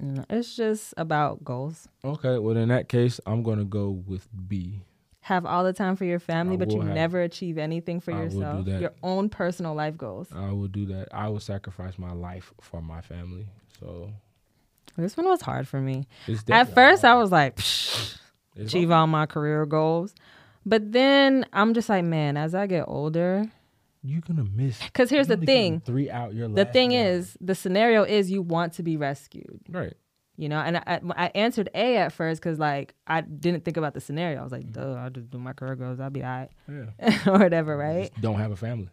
Mm, It's just about goals. Okay. Well, in that case, I'm gonna go with B. Have all the time for your family, I but you have- never achieve anything for I yourself. Your own personal life goals. I will do that. I will sacrifice my life for my family. So This one was hard for me. At first, hard. I was like, achieve all my career goals. But then I'm just like, man, as I get older, you're gonna miss. because here's the thing. Three out your. The thing is, the scenario is you want to be rescued. right. You know, and I, I answered A at first because like I didn't think about the scenario. I was like, Mm. duh, I'll just do my career goals. I'll be all right, Yeah. or whatever, right? Just don't have a family.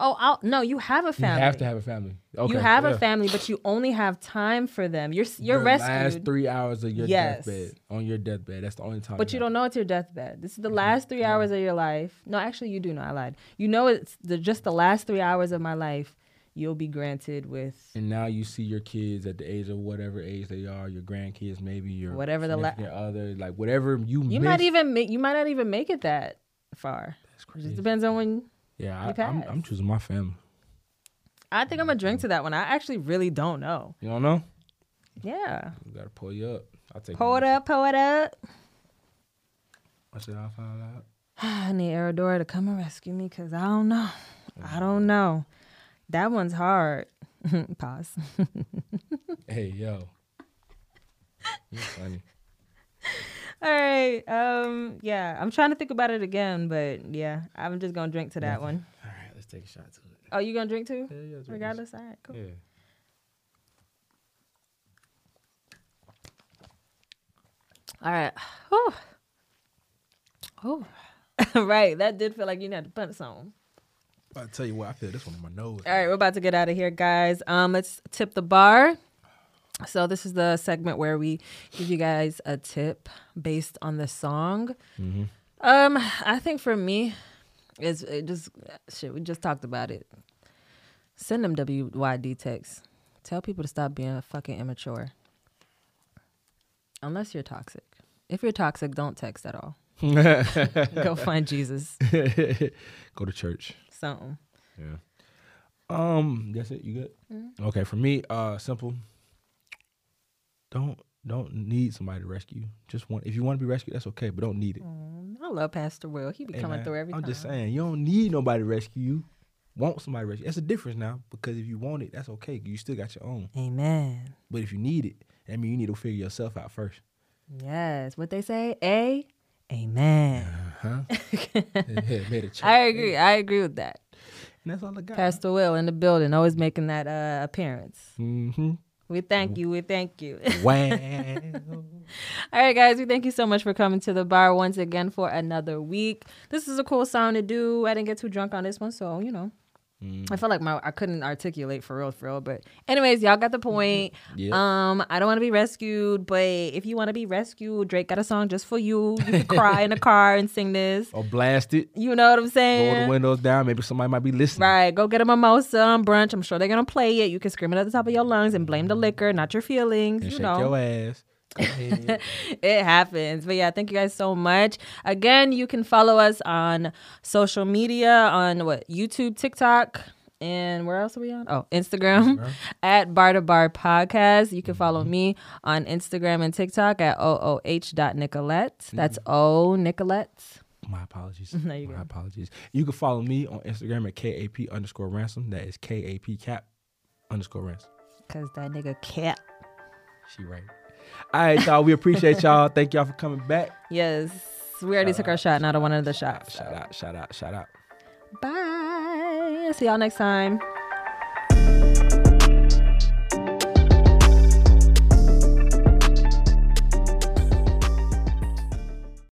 Oh, I'll, no, you have a family. You have to have a family. Okay. you have yeah. a family, but you only have time for them. You're you're Your rescued, Last three hours of your Yes. deathbed. On your deathbed. That's the only time. but you don't know it's your deathbed. This is the last three hours of your life. No, actually, you do know. I lied. You know, it's the just the last three hours of my life. You'll be granted with And now you see your kids at the age of whatever age they are, your grandkids, maybe your Whatever the la- other, like whatever you. you might even make you might not even make it that far. That's It crazy. just depends on when Yeah, you I, I'm. I'm choosing my family. I think I'm gonna drink to that one. I actually really don't know. You don't know? Yeah. We gotta pull you up. I'll take. Pull it up, pull it up. I said I'll find out. I need Aradora to come and rescue me because I don't know. I don't mm. know. That one's hard. Pause. Hey yo. You're funny. All right. Um. Yeah. I'm trying to think about it again, but yeah, I'm just gonna drink to that one. All right, let's take a shot to it. Oh, you gonna drink too? Yeah, yeah. Regardless. All right. Cool. Yeah. All right. Whew. Oh. right. That did feel like you had to punch some. I'll tell you what, I feel this one in my nose. All right, we're about to get out of here, guys. Um, let's tip the bar. So this is the segment where we give you guys a tip based on the song. Mhm. Um, I think for me, it's it just shit. We just talked about it. Send them WYD texts. Tell people to stop being fucking immature. Unless you're toxic. If you're toxic, don't text at all. Go find Jesus. Go to church. Something. Yeah. Um, that's it. You good? Okay, for me, uh, simple. Don't don't need somebody to rescue. you. Just want if you want to be rescued, that's okay, but don't need it. I love Pastor Will. He be Hey, coming man, through every I'm time. just saying, you don't need nobody to rescue you. Want somebody to rescue. That's a difference now because if you want it, that's okay. You still got your own. Amen. But if you need it, that means you need to figure yourself out first. Yes. What they say? A. Amen. Huh? yeah, made a choice. I agree. I agree with that. And that's all I got. Pastor Will in the building, always making that uh, appearance. Mm-hmm. We thank you. We thank you. Wow. All right, guys. We thank you so much for coming to the bar once again for another week. This is a cool song to do. I didn't get too drunk on this one, so you know. Mm-hmm. I felt like my I couldn't articulate for real, for real. But anyways, y'all got the mm-hmm. point. Yeah. Um, I don't want to be rescued, but if you want to be rescued, Drake got a song just for you. You can cry in the car and sing this. or blast it. You know what I'm Roll saying? the windows down. Maybe somebody might be listening. Right. Go get a mimosa on brunch. I'm sure they're gonna play it. You can scream it at the top of your lungs and blame the mm-hmm. liquor, not your feelings. And you shake know. your ass. Go it happens. But yeah, thank you guys so much. Again, you can follow us on social media on what YouTube, TikTok, and where else are we on? Oh, Instagram at Bar to Bar Podcast. You can follow me on Instagram and TikTok at ooh.nicolette. Mm-hmm. That's O Nicolette. My apologies. No, you My good. apologies. You can follow me on Instagram at KAP underscore ransom. That is KAP cap underscore ransom. Cause that nigga cap. She right. All right, y'all. We appreciate y'all. Thank y'all for coming back. Yes. We already took our shot, not a one of the shots. Shout out, shout out, shout out. Bye. See y'all next time.